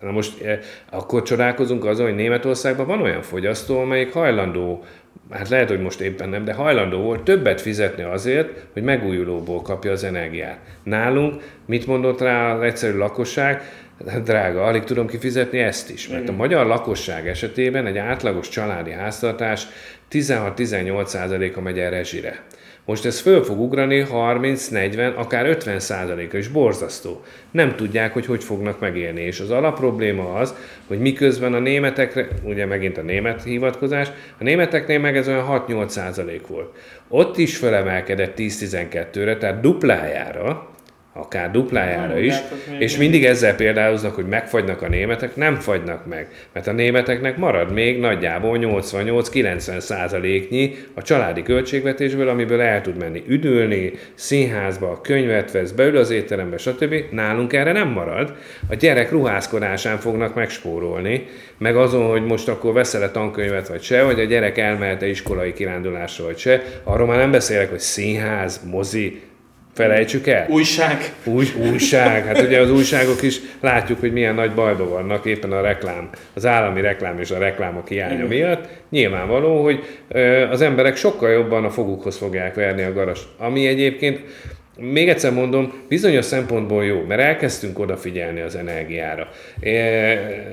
Na most eh, akkor csodálkozunk azon, hogy Németországban van olyan fogyasztó, amelyik hajlandó hát lehet, hogy most éppen nem, de hajlandó volt többet fizetni azért, hogy megújulóból kapja az energiát. Nálunk mit mondott rá az egyszerű lakosság? Hát drága, alig tudom kifizetni ezt is, mert a magyar lakosság esetében egy átlagos családi háztartás 16-18%-a megy el rezsire. Most ez föl fog ugrani 30, 40, akár 50 százaléka is borzasztó. Nem tudják, hogy hogy fognak megélni. És az alapprobléma az, hogy miközben a németekre, ugye megint a német hivatkozás, a németeknél meg ez olyan 6-8 százalék volt. Ott is felemelkedett 10-12-re, tehát duplájára, akár duplájára is, és mindig ezzel példáloznak, hogy megfagynak a németek, nem fagynak meg, mert a németeknek marad még nagyjából 88-90 százaléknyi a családi költségvetésből, amiből el tud menni üdülni, színházba, könyvet vesz, beül az étterembe, stb. Nálunk erre nem marad. A gyerek ruházkodásán fognak megspórolni, meg azon, hogy most akkor veszel-e tankönyvet vagy se, vagy a gyerek elmehet-e iskolai kirándulásra vagy se. Arról már nem beszélek, hogy színház, mozi, Felejtsük el?
Újság.
Új, újság. Hát ugye az újságok is látjuk, hogy milyen nagy bajban vannak éppen a reklám, az állami reklám és a reklámok hiánya miatt. Nyilvánvaló, hogy az emberek sokkal jobban a fogukhoz fogják verni a garas. Ami egyébként még egyszer mondom, bizonyos szempontból jó, mert elkezdtünk odafigyelni az energiára. É,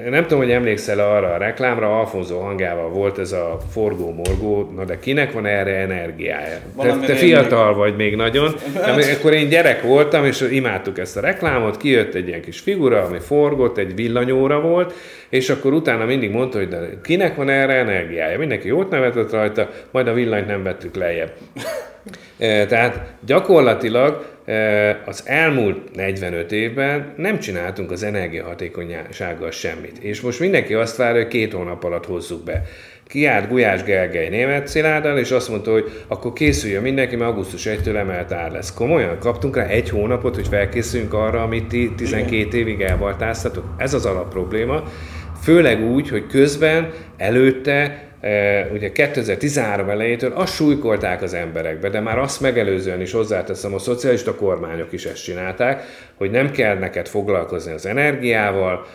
nem tudom, hogy emlékszel arra a reklámra, Alfonso hangjával volt ez a forgó-morgó, na de kinek van erre energiája? Te, te fiatal vagy még nagyon, de akkor én gyerek voltam, és imádtuk ezt a reklámot, kijött egy ilyen kis figura, ami forgott, egy villanyóra volt, és akkor utána mindig mondta, hogy de kinek van erre energiája? Mindenki jót nevetett rajta, majd a villanyt nem vettük lejjebb. Tehát gyakorlatilag az elmúlt 45 évben nem csináltunk az energiahatékonysággal semmit. És most mindenki azt várja, hogy két hónap alatt hozzuk be. Kiállt Gulyás Gergely német Szilárddal, és azt mondta, hogy akkor készüljön mindenki, mert augusztus 1-től emelt ár lesz. Komolyan? Kaptunk rá egy hónapot, hogy felkészüljünk arra, amit ti 12 évig elvartáztatok? Ez az alapprobléma. Főleg úgy, hogy közben, előtte ugye 2013 elejétől azt súlykolták az emberekbe, de már azt megelőzően is hozzáteszem, a szocialista kormányok is ezt csinálták, hogy nem kell neked foglalkozni az energiával,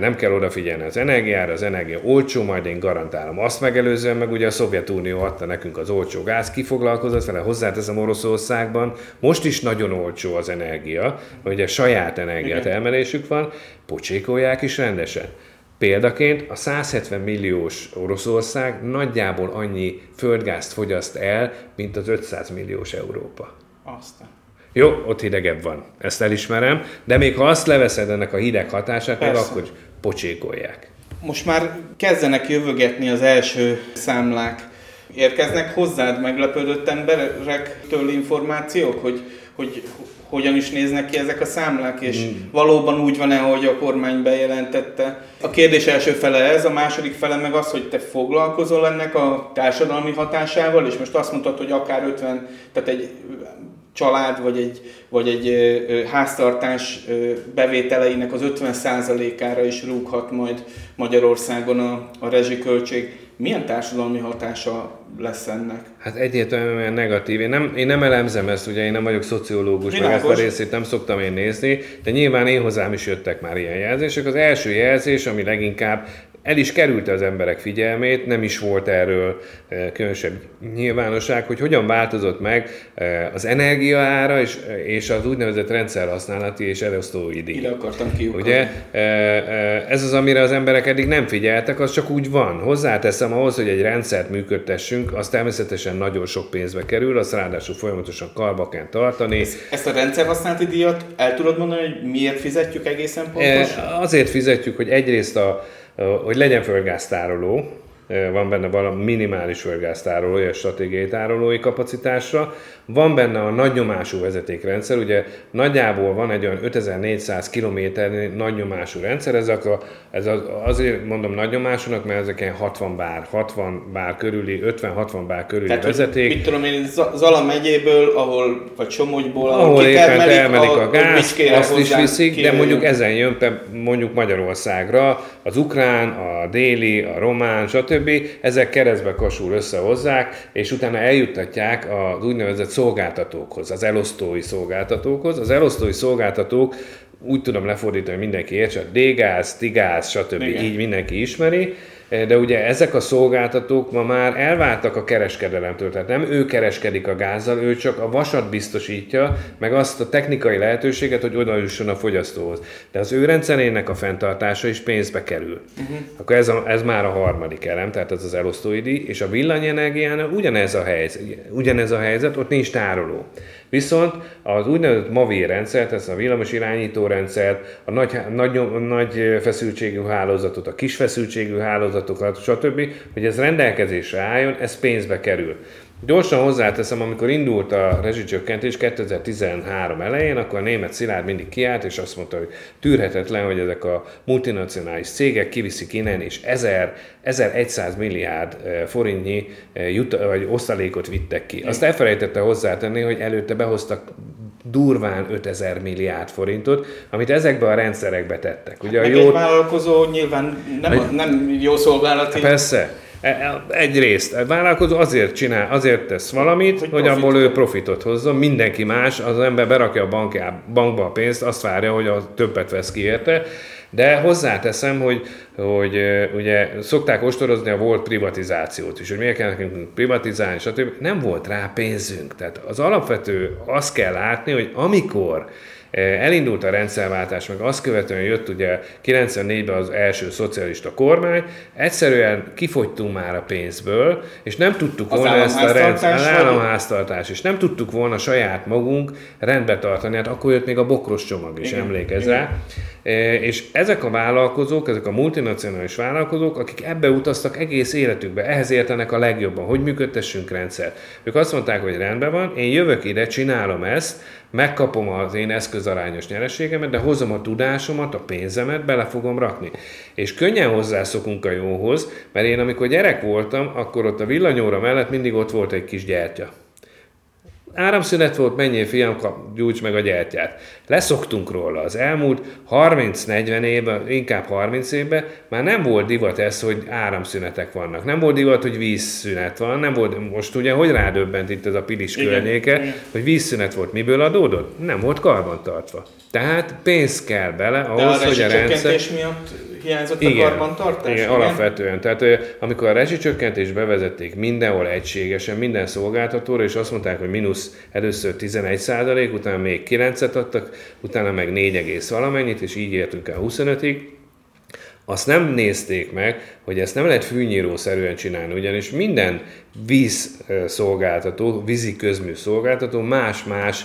nem kell odafigyelni az energiára, az energia olcsó, majd én garantálom. Azt megelőzően meg ugye a Szovjetunió adta nekünk az olcsó gáz, kifoglalkozott vele, hozzáteszem Oroszországban, most is nagyon olcsó az energia, ugye saját energiatermelésük van, pocsékolják is rendesen. Példaként a 170 milliós Oroszország nagyjából annyi földgázt fogyaszt el, mint az 500 milliós Európa.
Aztán.
Jó, ott hidegebb van, ezt elismerem, de még ha azt leveszed ennek a hideg hatását, Persze. akkor pocsékolják.
Most már kezdenek jövögetni az első számlák. Érkeznek hozzád meglepődött emberektől információk, hogy, hogy hogyan is néznek ki ezek a számlák, és mm. valóban úgy van-e, hogy a kormány bejelentette. A kérdés első fele ez, a második fele meg az, hogy te foglalkozol ennek a társadalmi hatásával, és most azt mondtad, hogy akár 50, tehát egy család vagy egy, vagy egy háztartás bevételeinek az 50%-ára is rúghat majd Magyarországon a, a rezsiköltség. Milyen társadalmi hatása lesz ennek?
Hát egyértelműen negatív. Én nem, én nem elemzem ezt, ugye én nem vagyok szociológus, Világos. meg ezt a részét nem szoktam én nézni, de nyilván én hozzám is jöttek már ilyen jelzések. Az első jelzés, ami leginkább el is kerülte az emberek figyelmét, nem is volt erről eh, különösebb nyilvánosság, hogy hogyan változott meg eh, az energiaára és, és az úgynevezett rendszerhasználati és elosztói díj.
Ide akartam kiukadni.
Ugye, eh, ez az, amire az emberek eddig nem figyeltek, az csak úgy van. Hozzáteszem ahhoz, hogy egy rendszert működtessünk, az természetesen nagyon sok pénzbe kerül, azt ráadásul folyamatosan karba kell tartani.
Ezt a rendszerhasználati díjat el tudod mondani, hogy miért fizetjük egészen pontosan?
Azért fizetjük, hogy egyrészt a hogy legyen földgáztároló, van benne valami minimális földgáztárolói és stratégiai tárolói kapacitásra, van benne a nagynyomású vezetékrendszer, ugye nagyjából van egy olyan 5400 km nagynyomású rendszer, ezek a, ez az, azért mondom nagynyomásúnak, mert ezek ilyen 60 bár, 60 bár körüli, 50-60 bár körüli Tehát, vezeték.
Mit tudom én, Zala megyéből, ahol, vagy Somogyból,
ahol, ahol éppen termelik a, a gáz, azt is viszik, de mondjuk ezen jön mondjuk Magyarországra az ukrán, a déli, a román, stb. Ezek keresztbe kasul összehozzák, és utána eljuttatják az úgynevezett szolgáltatókhoz, az elosztói szolgáltatókhoz. Az elosztói szolgáltatók úgy tudom lefordítani, hogy mindenki értse, D-gáz, Tigáz, stb. Igen. így mindenki ismeri. De ugye ezek a szolgáltatók ma már elváltak a kereskedelemtől, tehát nem ő kereskedik a gázzal, ő csak a vasat biztosítja, meg azt a technikai lehetőséget, hogy oda jusson a fogyasztóhoz. De az ő rendszerének a fenntartása is pénzbe kerül. Uh-huh. Akkor ez, a, ez már a harmadik elem, tehát ez az elosztói díj, és a villanyenergiánál ugyanez a helyzet, ugyanez a helyzet, ott nincs tároló. Viszont az úgynevezett MAVI rendszert, ez a villamos irányító rendszert, a nagy, nagy, nagy feszültségű hálózatot, a kis feszültségű hálózatokat, stb., hogy ez rendelkezésre álljon, ez pénzbe kerül. Gyorsan hozzáteszem, amikor indult a rezsicsökkentés 2013 elején, akkor a német Szilárd mindig kiállt, és azt mondta, hogy tűrhetetlen, hogy ezek a multinacionális cégek kiviszik innen, és 1000, 1100 milliárd eh, forintnyi eh, jut, vagy osztalékot vittek ki. Azt elfelejtette hozzátenni, hogy előtte behoztak durván 5000 milliárd forintot, amit ezekbe a rendszerekbe tettek.
Ugye hát a jó... egy vállalkozó nyilván nem, nem jó szolgálati.
Persze, egyrészt a vállalkozó azért csinál, azért tesz valamit, hogy, hogy abból ő profitot hozzon, mindenki más, az ember berakja a bankjá, bankba a pénzt, azt várja, hogy a többet vesz ki érte, de hozzáteszem, hogy, hogy ugye szokták ostorozni a volt privatizációt is, hogy miért kell nekünk privatizálni, stb. Nem volt rá pénzünk. Tehát az alapvető azt kell látni, hogy amikor Elindult a rendszerváltás, meg azt követően jött ugye 94-ben az első szocialista kormány, egyszerűen kifogytunk már a pénzből, és nem tudtuk volna ezt a rendszer, az államháztartás, és nem tudtuk volna saját magunk rendbe tartani, hát akkor jött még a bokros csomag is, emlékez rá. És ezek a vállalkozók, ezek a multinacionális vállalkozók, akik ebbe utaztak egész életükbe, ehhez értenek a legjobban, hogy működtessünk rendszert. Ők azt mondták, hogy rendben van, én jövök ide, csinálom ezt, megkapom az én eszközarányos nyereségemet, de hozom a tudásomat, a pénzemet, bele fogom rakni. És könnyen hozzászokunk a jóhoz, mert én amikor gyerek voltam, akkor ott a villanyóra mellett mindig ott volt egy kis gyertya áramszünet volt, menjél fiam, kap, gyújts meg a gyertyát. Leszoktunk róla. Az elmúlt 30-40 évben, inkább 30 évben már nem volt divat ez, hogy áramszünetek vannak. Nem volt divat, hogy vízszünet van. Nem volt, most ugye hogy rádöbbent itt ez a Pilis igen, környéke, igen. hogy vízszünet volt. Miből adódott? Nem volt karbantartva. Tehát pénz kell bele ahhoz,
hogy
a
rendszer... miatt hiányzott igen, a karbantartás?
Igen, igen, alapvetően. Tehát amikor a rezsicsökkentést bevezették mindenhol egységesen, minden szolgáltatóra, és azt mondták, hogy mínusz először 11 százalék, utána még 9-et adtak, utána meg 4, valamennyit, és így értünk el 25-ig, azt nem nézték meg, hogy ezt nem lehet fűnyírószerűen csinálni, ugyanis minden vízszolgáltató, vízi közmű szolgáltató más-más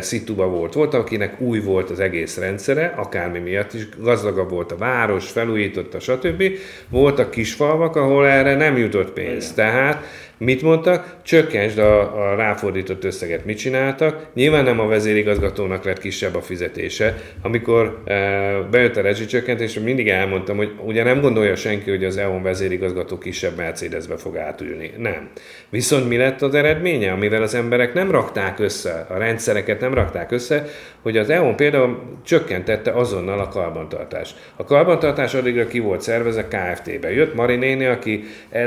szituba volt. Volt, akinek új volt az egész rendszere, akármi miatt is, gazdagabb volt a város, felújította, stb. Voltak kisfalvak, ahol erre nem jutott pénz. Tehát Mit mondtak? Csökkentsd a, a ráfordított összeget. Mit csináltak? Nyilván nem a vezérigazgatónak lett kisebb a fizetése. Amikor e, bejött a rezsicsökkentés, mindig elmondtam, hogy ugye nem gondolja senki, hogy az EON vezérigazgató kisebb Mercedesbe fog átülni. Nem. Viszont mi lett az eredménye, amivel az emberek nem rakták össze, a rendszereket nem rakták össze, hogy az EON például csökkentette azonnal a karbantartást. A karbantartás addigra ki volt szervezve KFT-be. Jött Mari néni, aki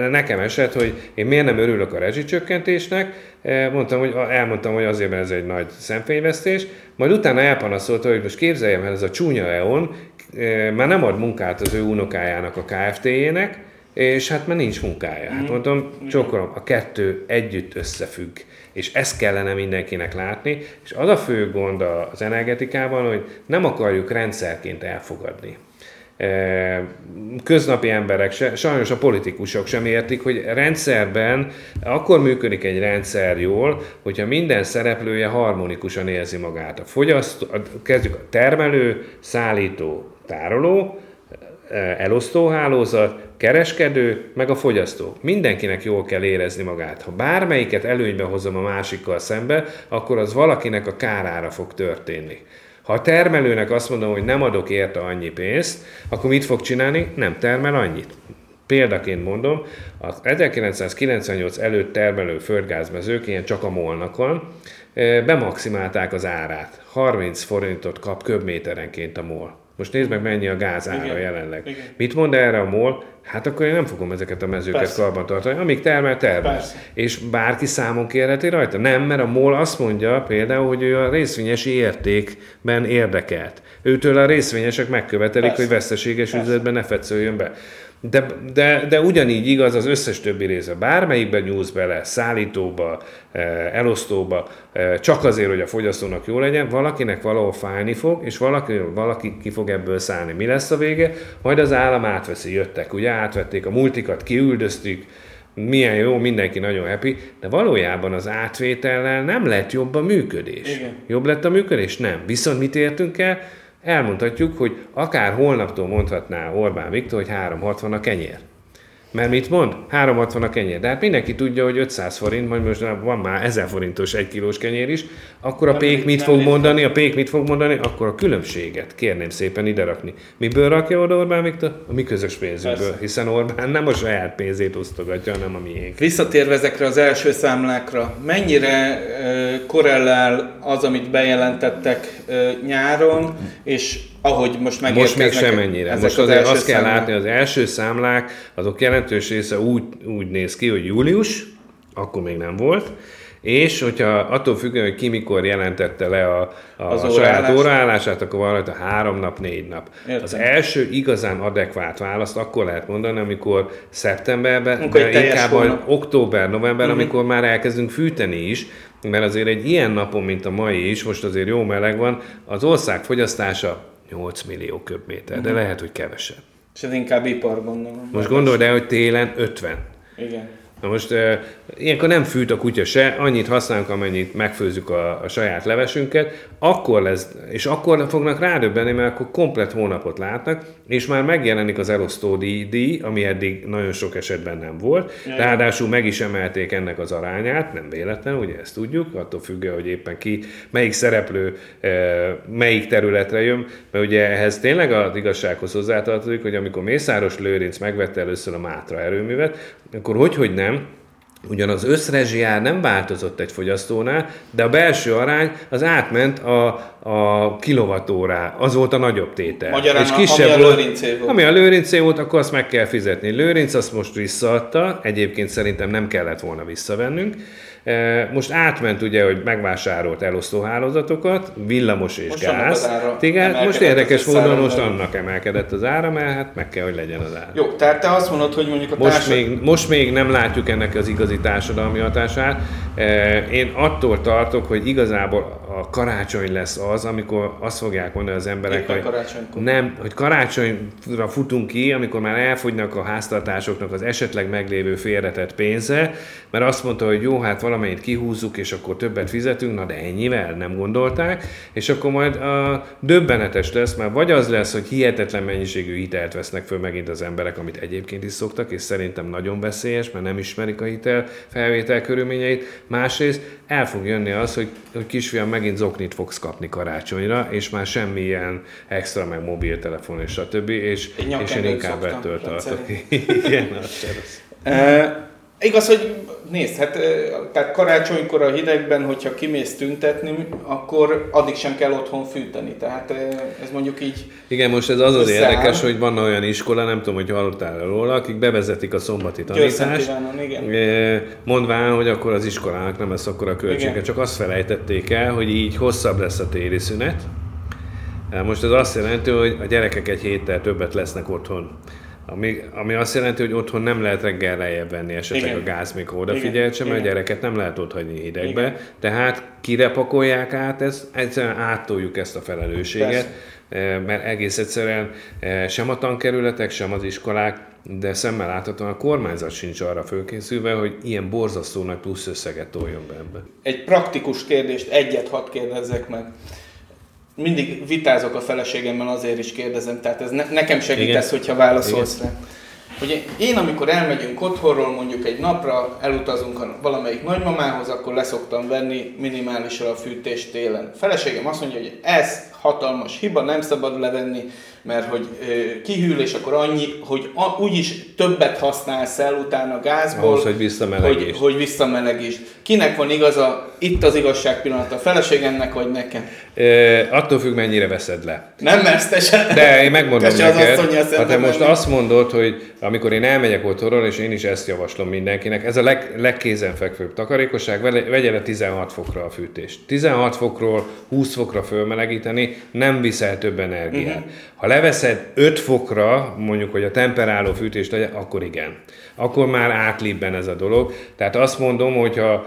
nekem esett, hogy én miért nem örülök a rezsicsökkentésnek, e, mondtam, hogy elmondtam, hogy azért, mert ez egy nagy szemfényvesztés, majd utána elpanaszolta, hogy most képzeljem el, ez a csúnya EON e, már nem ad munkát az ő unokájának a KFT-jének, és hát már nincs munkája. Hát mhm. mondtam, csókolom, a kettő együtt összefügg, és ezt kellene mindenkinek látni, és az a fő gond az energetikában, hogy nem akarjuk rendszerként elfogadni köznapi emberek, se, sajnos a politikusok sem értik, hogy rendszerben akkor működik egy rendszer jól, hogyha minden szereplője harmonikusan érzi magát. A fogyasztó, kezdjük a termelő, szállító, tároló, elosztóhálózat, kereskedő, meg a fogyasztó. Mindenkinek jól kell érezni magát. Ha bármelyiket előnybe hozom a másikkal szembe, akkor az valakinek a kárára fog történni. Ha a termelőnek azt mondom, hogy nem adok érte annyi pénzt, akkor mit fog csinálni? Nem termel annyit. Példaként mondom, az 1998 előtt termelő földgázmezők, ilyen csak a molnak van, eh, bemaximálták az árát. 30 forintot kap köbméterenként a mol. Most nézd meg, mennyi a gáz ára Igen. jelenleg. Igen. Mit mond erre a MOL? Hát akkor én nem fogom ezeket a mezőket Persze. karban tartani. Amíg termel, termel. Persze. És bárki számon kérheti rajta? Nem, mert a MOL azt mondja például, hogy ő a részvényesi értékben érdekelt. Őtől a részvényesek megkövetelik, Persze. hogy veszteséges Persze. üzletben ne fetszöljön be. De, de, de ugyanígy igaz az összes többi része. Bármelyikben nyúlsz bele, szállítóba, eh, elosztóba, eh, csak azért, hogy a fogyasztónak jó legyen, valakinek valahol fájni fog, és valaki, valaki ki fog ebből szállni. Mi lesz a vége? Majd az állam átveszi, jöttek, ugye átvették a multikat, kiüldöztük, milyen jó, mindenki nagyon happy, de valójában az átvétellel nem lett jobb a működés.
Igen.
Jobb lett a működés? Nem. Viszont mit értünk el? Elmondhatjuk, hogy akár holnaptól mondhatná Orbán Viktor, hogy 360 a kenyér. Mert mit mond? 360 a kenyér. De hát mindenki tudja, hogy 500 forint, majd most van már 1000 forintos egy kilós kenyér is, akkor a
Nem
pék mit fog mondani? A pék mit fog mondani? Akkor a különbséget kérném szépen ide rakni. Miből rakja oda Orbán Viktor? A mi közös pénzünkből.
Persze.
Hiszen Orbán nem a saját pénzét osztogatja, hanem a miénk.
Visszatérve ezekre az első számlákra, mennyire korrelál az, amit bejelentettek nyáron, és ahogy most
Most
megérkeznek
még sem ennyire. Most
az
azért
első
azt kell
számlák?
látni, az első számlák, azok jelentős része úgy, úgy néz ki, hogy július, akkor még nem volt, és hogyha attól függően, hogy ki mikor jelentette le a, a,
Az
a saját
óraállás.
óraállását, akkor van rajta három nap, négy nap.
Értem.
Az első igazán adekvát választ akkor lehet mondani, amikor szeptemberben,
Amikor
de inkább október, november,
Mhm.
amikor már elkezdünk fűteni is, mert azért egy ilyen napon, mint a mai is, most azért jó meleg van, az ország fogyasztása 8 millió köbméter,
Mhm.
de lehet, hogy kevesebb.
És ez inkább ipar, gondolom.
Most gondold el, hogy télen 50.
Igen.
Na most e, ilyenkor nem fűt a kutya se, annyit használunk, amennyit megfőzzük a, a saját levesünket, akkor lesz, és akkor fognak rádöbbenni, mert akkor komplet hónapot látnak, és már megjelenik az elosztó díj, díj ami eddig nagyon sok esetben nem volt.
Jaj.
Ráadásul meg is emelték ennek az arányát, nem véletlen, ugye ezt tudjuk, attól függően, hogy éppen ki, melyik szereplő e, melyik területre jön, mert ugye ehhez tényleg az igazsághoz hozzátartozik, hogy amikor Mészáros Lőrinc megvette először a Mátra erőművet, akkor hogy, hogy nem, Ugyan az összrezsiár nem változott egy fogyasztónál, de a belső arány az átment a, a kilovatórá. Az volt a nagyobb tétel.
Magyarán a- ami a Lőrincé volt.
Ami a Lőrincé volt, akkor azt meg kell fizetni. Lőrinc azt most visszaadta, egyébként szerintem nem kellett volna visszavennünk. Most átment ugye, hogy megvásárolt elosztóhálózatokat, villamos és
Most
gáz. Igen, most érdekes módon most annak emelkedett az ára, mert hát meg kell, hogy legyen az ára.
Jó, tehát te azt mondod, hogy mondjuk a
Most még, most még nem látjuk ennek az igazi társadalmi hatását. Én attól tartok, hogy igazából a karácsony lesz az, amikor azt fogják mondani az emberek,
Éppen
hogy nem, hogy karácsonyra futunk ki, amikor már elfogynak a háztartásoknak az esetleg meglévő félretett pénze, mert azt mondta, hogy jó, hát valamennyit kihúzzuk, és akkor többet fizetünk, na de ennyivel nem gondolták, és akkor majd a döbbenetes lesz, mert vagy az lesz, hogy hihetetlen mennyiségű hitelt vesznek föl megint az emberek, amit egyébként is szoktak, és szerintem nagyon veszélyes, mert nem ismerik a hitel felvétel körülményeit. Másrészt el fog jönni az, hogy, hogy kisfiam megint zoknit fogsz kapni karácsonyra, és már semmilyen extra, meg mobiltelefon és stb. És,
Egy
és én inkább ettől tartok. Igen, az
igaz, hogy nézd, hát tehát karácsonykor a hidegben, hogyha kimész tüntetni, akkor addig sem kell otthon fűteni. Tehát ez mondjuk így
Igen, most ez az az
Összeáll.
érdekes, hogy van olyan iskola, nem tudom, hogy hallottál róla, akik bevezetik a szombati tanítást,
Győr-Szent igen.
mondván, hogy akkor az iskolának nem lesz akkor a költsége,
Igen.
csak azt felejtették el, hogy így hosszabb lesz a téli szünet. Most ez azt jelenti, hogy a gyerekek egy héttel többet lesznek otthon. Ami, ami azt jelenti, hogy otthon nem lehet reggel lejjebb venni esetleg
Igen.
a gáz, mikor odafigyelt sem, mert a gyereket nem lehet ott hagyni hidegbe.
Igen.
Tehát kire pakolják át ezt? Egyszerűen áttoljuk ezt a felelősséget.
Persze.
Eh, mert egész egyszerűen eh, sem a tankerületek, sem az iskolák, de szemmel láthatóan a kormányzat sincs arra fölkészülve, hogy ilyen borzasztó nagy plusz összeget toljon be ebbe.
egy praktikus kérdést, egyet hadd kérdezzek meg. Mindig vitázok a feleségemmel, azért is kérdezem, tehát ez ne, nekem segítesz,
Igen.
hogyha válaszolsz rá. Ugye én, amikor elmegyünk otthonról, mondjuk egy napra, elutazunk a valamelyik nagymamához, akkor leszoktam venni minimálisra a fűtést télen. A feleségem azt mondja, hogy ez hatalmas hiba, nem szabad levenni, mert hogy kihűl, és akkor annyi, hogy a, úgyis többet használsz el utána gázból,
Ahhoz, hogy visszamelegítsd.
hogy, hogy visszamelegítsd. Kinek van igaza? Itt az igazság pillanata. A feleségemnek vagy nekem?
E, attól függ, mennyire veszed le.
Nem mersz te se.
De én megmondom
az
neked,
asszonnyal
ha te most
menni.
azt mondod, hogy amikor én elmegyek otthonról, és én is ezt javaslom mindenkinek, ez a leg, legkézenfekvőbb takarékosság, vegye le 16 fokra a fűtést. 16 fokról 20 fokra fölmelegíteni, nem viszel több energiát. Uh-huh. Ha leveszed 5 fokra, mondjuk, hogy a temperáló fűtést akkor igen. Akkor már átlibben ez a dolog. Tehát azt mondom, hogy ha,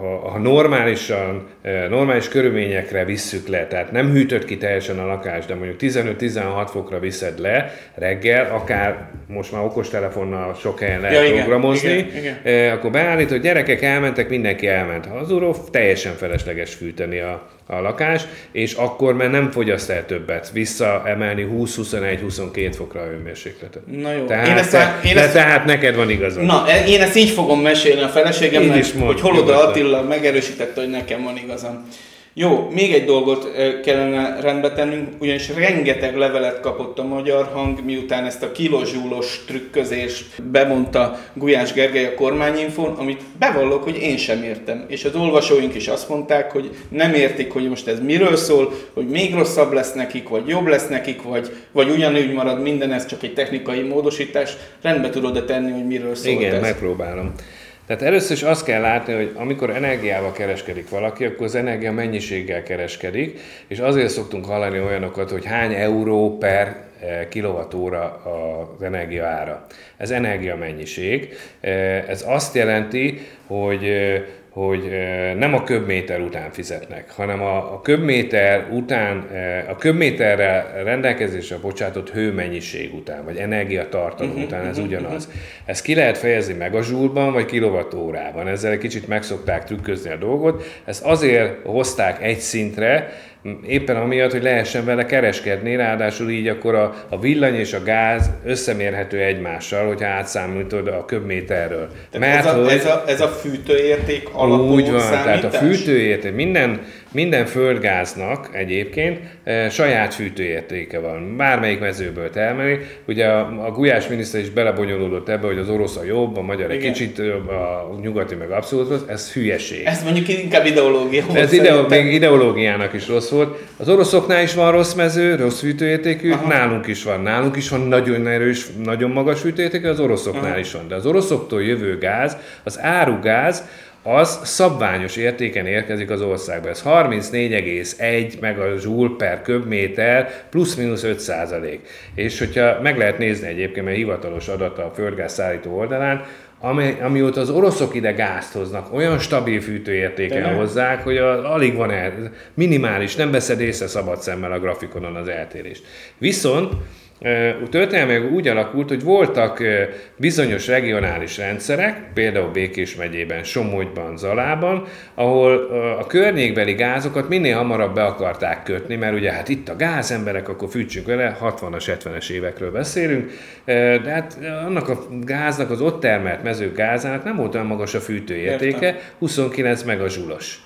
ha, ha normálisan, normális körülményekre visszük le, tehát nem hűtött ki teljesen a lakást, de mondjuk 15-16 fokra viszed le reggel, akár most már okostelefonnal sok helyen lehet ja, programozni, igen, igen. akkor beállít, hogy gyerekek elmentek, mindenki elment. Az uró teljesen felesleges fűteni a, a lakás, és akkor már nem fogyaszt el többet visszaemelni 20-21-22 fokra a hőmérsékletet.
Na jó.
Tehát, én ezt már, én ezt... tehát neked van igazad.
Na, e- én ezt így fogom mesélni a feleségemnek, hogy Holoda Attila megerősítette, hogy nekem van igazam. Jó, még egy dolgot kellene rendbe tennünk, ugyanis rengeteg levelet kapott a magyar hang, miután ezt a kilozsúlos trükközést bemondta Gulyás Gergely a kormányinfón, amit bevallok, hogy én sem értem. És az olvasóink is azt mondták, hogy nem értik, hogy most ez miről szól, hogy még rosszabb lesz nekik, vagy jobb lesz nekik, vagy, vagy ugyanúgy marad minden, ez csak egy technikai módosítás. Rendbe tudod-e tenni, hogy miről szól
Igen,
ez?
megpróbálom. Tehát először is azt kell látni, hogy amikor energiával kereskedik valaki, akkor az energia mennyiséggel kereskedik, és azért szoktunk hallani olyanokat, hogy hány euró per eh, kilovatóra az energia ára. Ez energia mennyiség. Eh, ez azt jelenti, hogy eh, hogy nem a köbméter után fizetnek, hanem a, a köbméter után, a köbméterrel rendelkezésre bocsátott hőmennyiség után, vagy energiatartalom uh-huh, után, ez uh-huh, ugyanaz. Uh-huh. Ezt ki lehet fejezni meg a zsúlban, vagy kilovatórában. Ezzel egy kicsit megszokták trükközni a dolgot. Ezt azért hozták egy szintre, éppen amiatt, hogy lehessen vele kereskedni, ráadásul így akkor a, a villany és a gáz összemérhető egymással, hogyha átszámítod a köbméterről.
Mert, ez, a, hogy, ez, a, ez a fűtőérték alapú Úgy van, számítás?
tehát a fűtőérték, minden, minden földgáznak egyébként e, saját fűtőértéke van. Bármelyik mezőből termeli. Ugye a, a Gulyás miniszter is belebonyolódott ebbe, hogy az orosz a jobb, a magyar egy kicsit a nyugati meg abszolút rossz. Ez hülyeség.
Ez mondjuk inkább ideológia.
Ez ide, még ideológiának is rossz volt. Az oroszoknál is van rossz mező, rossz fűtőértékű, Aha. nálunk is van. Nálunk is van nagyon erős, nagyon magas fűtőértékű, az oroszoknál Aha. is van. De az oroszoktól jövő gáz, az árugáz, az szabványos értéken érkezik az országba. Ez 34,1 meg a zsúl per köbméter, plusz-minusz 5 százalék. És hogyha meg lehet nézni egyébként, mert hivatalos adata a földgáz szállító oldalán, ami, amióta az oroszok ide gázt hoznak, olyan stabil fűtőértéken hozzák, hogy a, alig van el, minimális, nem veszed észre szabad szemmel a grafikonon az eltérést. Viszont történelmileg úgy alakult, hogy voltak bizonyos regionális rendszerek, például Békés megyében, Somogyban, Zalában, ahol a környékbeli gázokat minél hamarabb be akarták kötni, mert ugye hát itt a gáz emberek, akkor fűtsünk vele, 60-as, 70-es évekről beszélünk, de hát annak a gáznak, az ott termelt mező gázának nem volt olyan magas a fűtőértéke, Értem. 29 megazsulos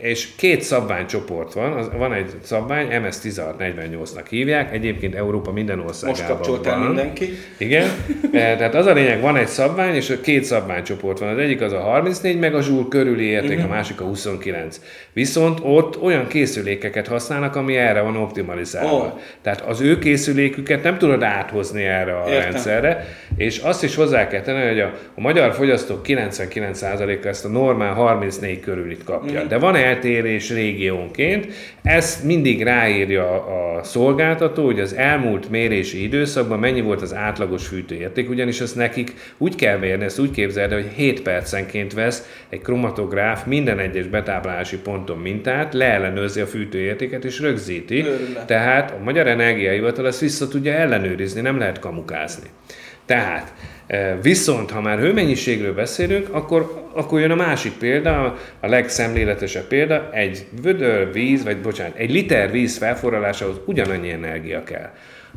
és két szabványcsoport van, van egy szabvány, MS1648-nak hívják, egyébként Európa minden országában
Most van. mindenki.
Igen, tehát az a lényeg, van egy szabvány, és két szabványcsoport van. Az egyik az a 34 megazsúl körüli érték, uh-huh. a másik a 29. Viszont ott olyan készülékeket használnak, ami erre van optimalizálva. Oh. Tehát az ő készüléküket nem tudod áthozni erre a Értem. rendszerre, és azt is hozzá kell tenni, hogy a, a magyar fogyasztók 99%-a ezt a normál 34 körülit kap alapja. De van eltérés régiónként, ezt mindig ráírja a szolgáltató, hogy az elmúlt mérési időszakban mennyi volt az átlagos fűtőérték, ugyanis ezt nekik úgy kell mérni, ezt úgy képzeld, hogy 7 percenként vesz egy kromatográf minden egyes betáplálási ponton mintát, leellenőrzi a fűtőértéket és rögzíti. Őrület. Tehát a Magyar Energiahivatal ezt vissza tudja ellenőrizni, nem lehet kamukázni. Tehát Viszont, ha már hőmennyiségről beszélünk, akkor, akkor jön a másik példa, a legszemléletesebb példa, egy vödör víz, vagy bocsánat, egy liter víz felforralásához ugyanannyi energia kell.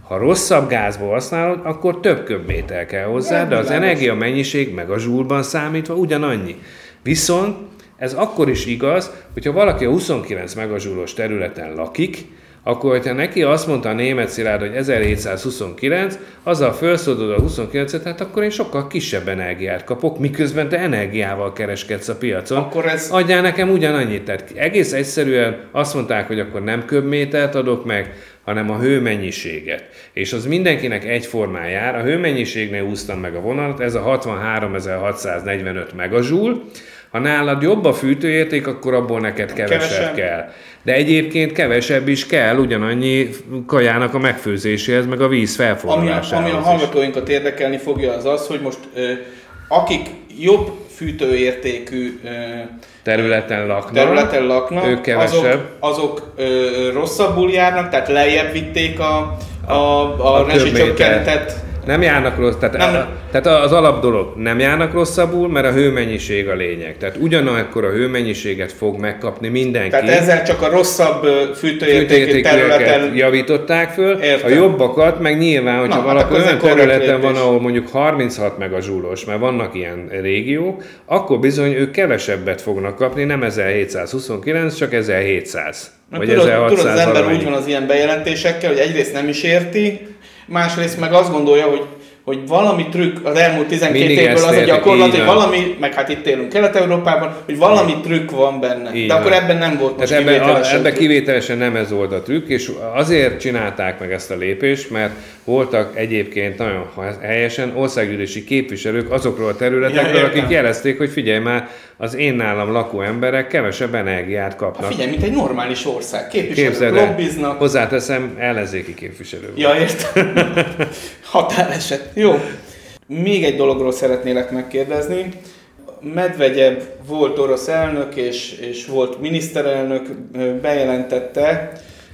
Ha rosszabb gázból használod, akkor több köbméter kell hozzá, de az energia mennyiség meg a zsúlban számítva ugyanannyi. Viszont ez akkor is igaz, hogyha valaki a 29 megazsúlos területen lakik, akkor hogyha neki azt mondta a német Szilárd, hogy 1729, azzal felszódod a 29-et, hát akkor én sokkal kisebb energiát kapok, miközben te energiával kereskedsz a piacon. Akkor ez... Adjál nekem ugyanannyit. Tehát egész egyszerűen azt mondták, hogy akkor nem köbmétert adok meg, hanem a hőmennyiséget. És az mindenkinek egyformán jár. A hőmennyiségnél úsztam meg a vonalat, ez a 63.645 megazsúl, Ha nálad jobb a fűtőérték, akkor abból neked kevesebb,
Kevesebb.
kell. De egyébként kevesebb is kell ugyanannyi kajának a megfőzéséhez, meg a víz
Ami a,
felforrásához
ami a
is.
hallgatóinkat érdekelni fogja az az, hogy most akik jobb fűtőértékű
Területen laknak.
területen laknak,
ők kevesebb.
azok, azok rosszabbul járnak, tehát lejjebb vitték a, a, a,
a
rezsicsökkentett
Nem járnak rossz, tehát,
Nem.
tehát az alap dolog, nem járnak rosszabbul, mert a hőmennyiség a lényeg. Tehát ugyanakkor a hőmennyiséget fog megkapni mindenki.
Tehát ezzel csak a rosszabb fűtőértékű területen
javították föl,
Értem.
a jobbakat meg nyilván, hogyha
Na, hát
valaki olyan területen van, ahol mondjuk 36 meg a zsúlos, mert vannak ilyen régiók, akkor bizony ők kevesebbet fognak kapni, nem 1729, csak 1700.
Mert
Vagy
tudod,
1600
tudod, az ember úgy van az ilyen bejelentésekkel, hogy egyrészt nem is érti, másrészt meg azt gondolja, hogy hogy valami trükk az elmúlt 12
Mindig
évből az a gyakorlat, hogy valami, meg hát itt élünk Kelet-Európában, hogy valami trükk van benne.
Így
De akkor
van.
ebben nem volt most
Tehát ebben, a, ebben kivételesen nem ez volt a trükk, és azért csinálták meg ezt a lépést, mert voltak egyébként nagyon helyesen országgyűlési képviselők azokról a területekről,
Ja,
akik jelezték, hogy figyelj már, az én nálam lakó emberek kevesebb energiát kapnak.
figyelj, mint egy normális ország. Képviselők
Képzeld
lobbiznak.
hozzáteszem, ellenzéki képviselő.
Ja, értem. Határeset. Jó. Még egy dologról szeretnélek megkérdezni. Medvegyev volt orosz elnök és, és volt miniszterelnök, bejelentette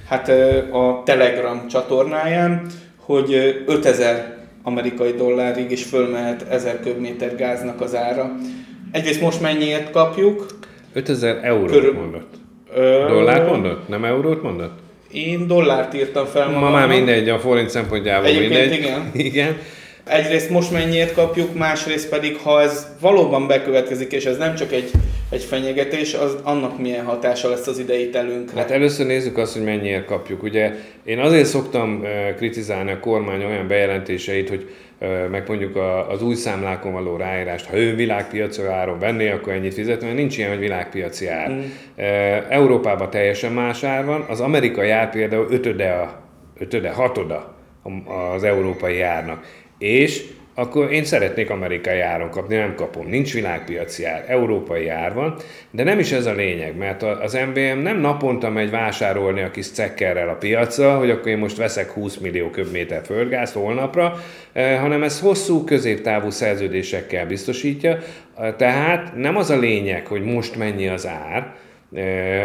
hát a Telegram csatornáján, hogy ö, 5000 amerikai dollárig is fölmehet 1000 köbméter gáznak az ára. Egyrészt most mennyiért kapjuk?
5000 eurót
Körül-
mondott.
Ö,
Dollárt mondott? Nem eurót mondott?
Én dollárt írtam fel
Ma
magamnak.
már mindegy, a forint szempontjából
Egyébként
mindegy.
igen.
igen.
Egyrészt most mennyiért kapjuk, másrészt pedig, ha ez valóban bekövetkezik, és ez nem csak egy, egy fenyegetés, az annak milyen hatása lesz az idei telünkre.
Hát először nézzük azt, hogy mennyiért kapjuk. Ugye én azért szoktam kritizálni a kormány olyan bejelentéseit, hogy meg mondjuk az új számlákon való ráírást, ha ő világpiaci áron venné, akkor ennyit fizet, mert nincs ilyen, hogy világpiaci ár.
Mm.
Európában teljesen más ár van, az amerikai ár például ötöde, a, ötöde hatoda az európai árnak. És akkor én szeretnék amerikai áron kapni, nem kapom. Nincs világpiaci ár, európai ár van, de nem is ez a lényeg, mert az MVM nem naponta megy vásárolni a kis cekkerrel a piacra, hogy akkor én most veszek 20 millió köbméter földgázt holnapra, eh, hanem ez hosszú, középtávú szerződésekkel biztosítja, Eh, tehát nem az a lényeg, hogy most mennyi az ár,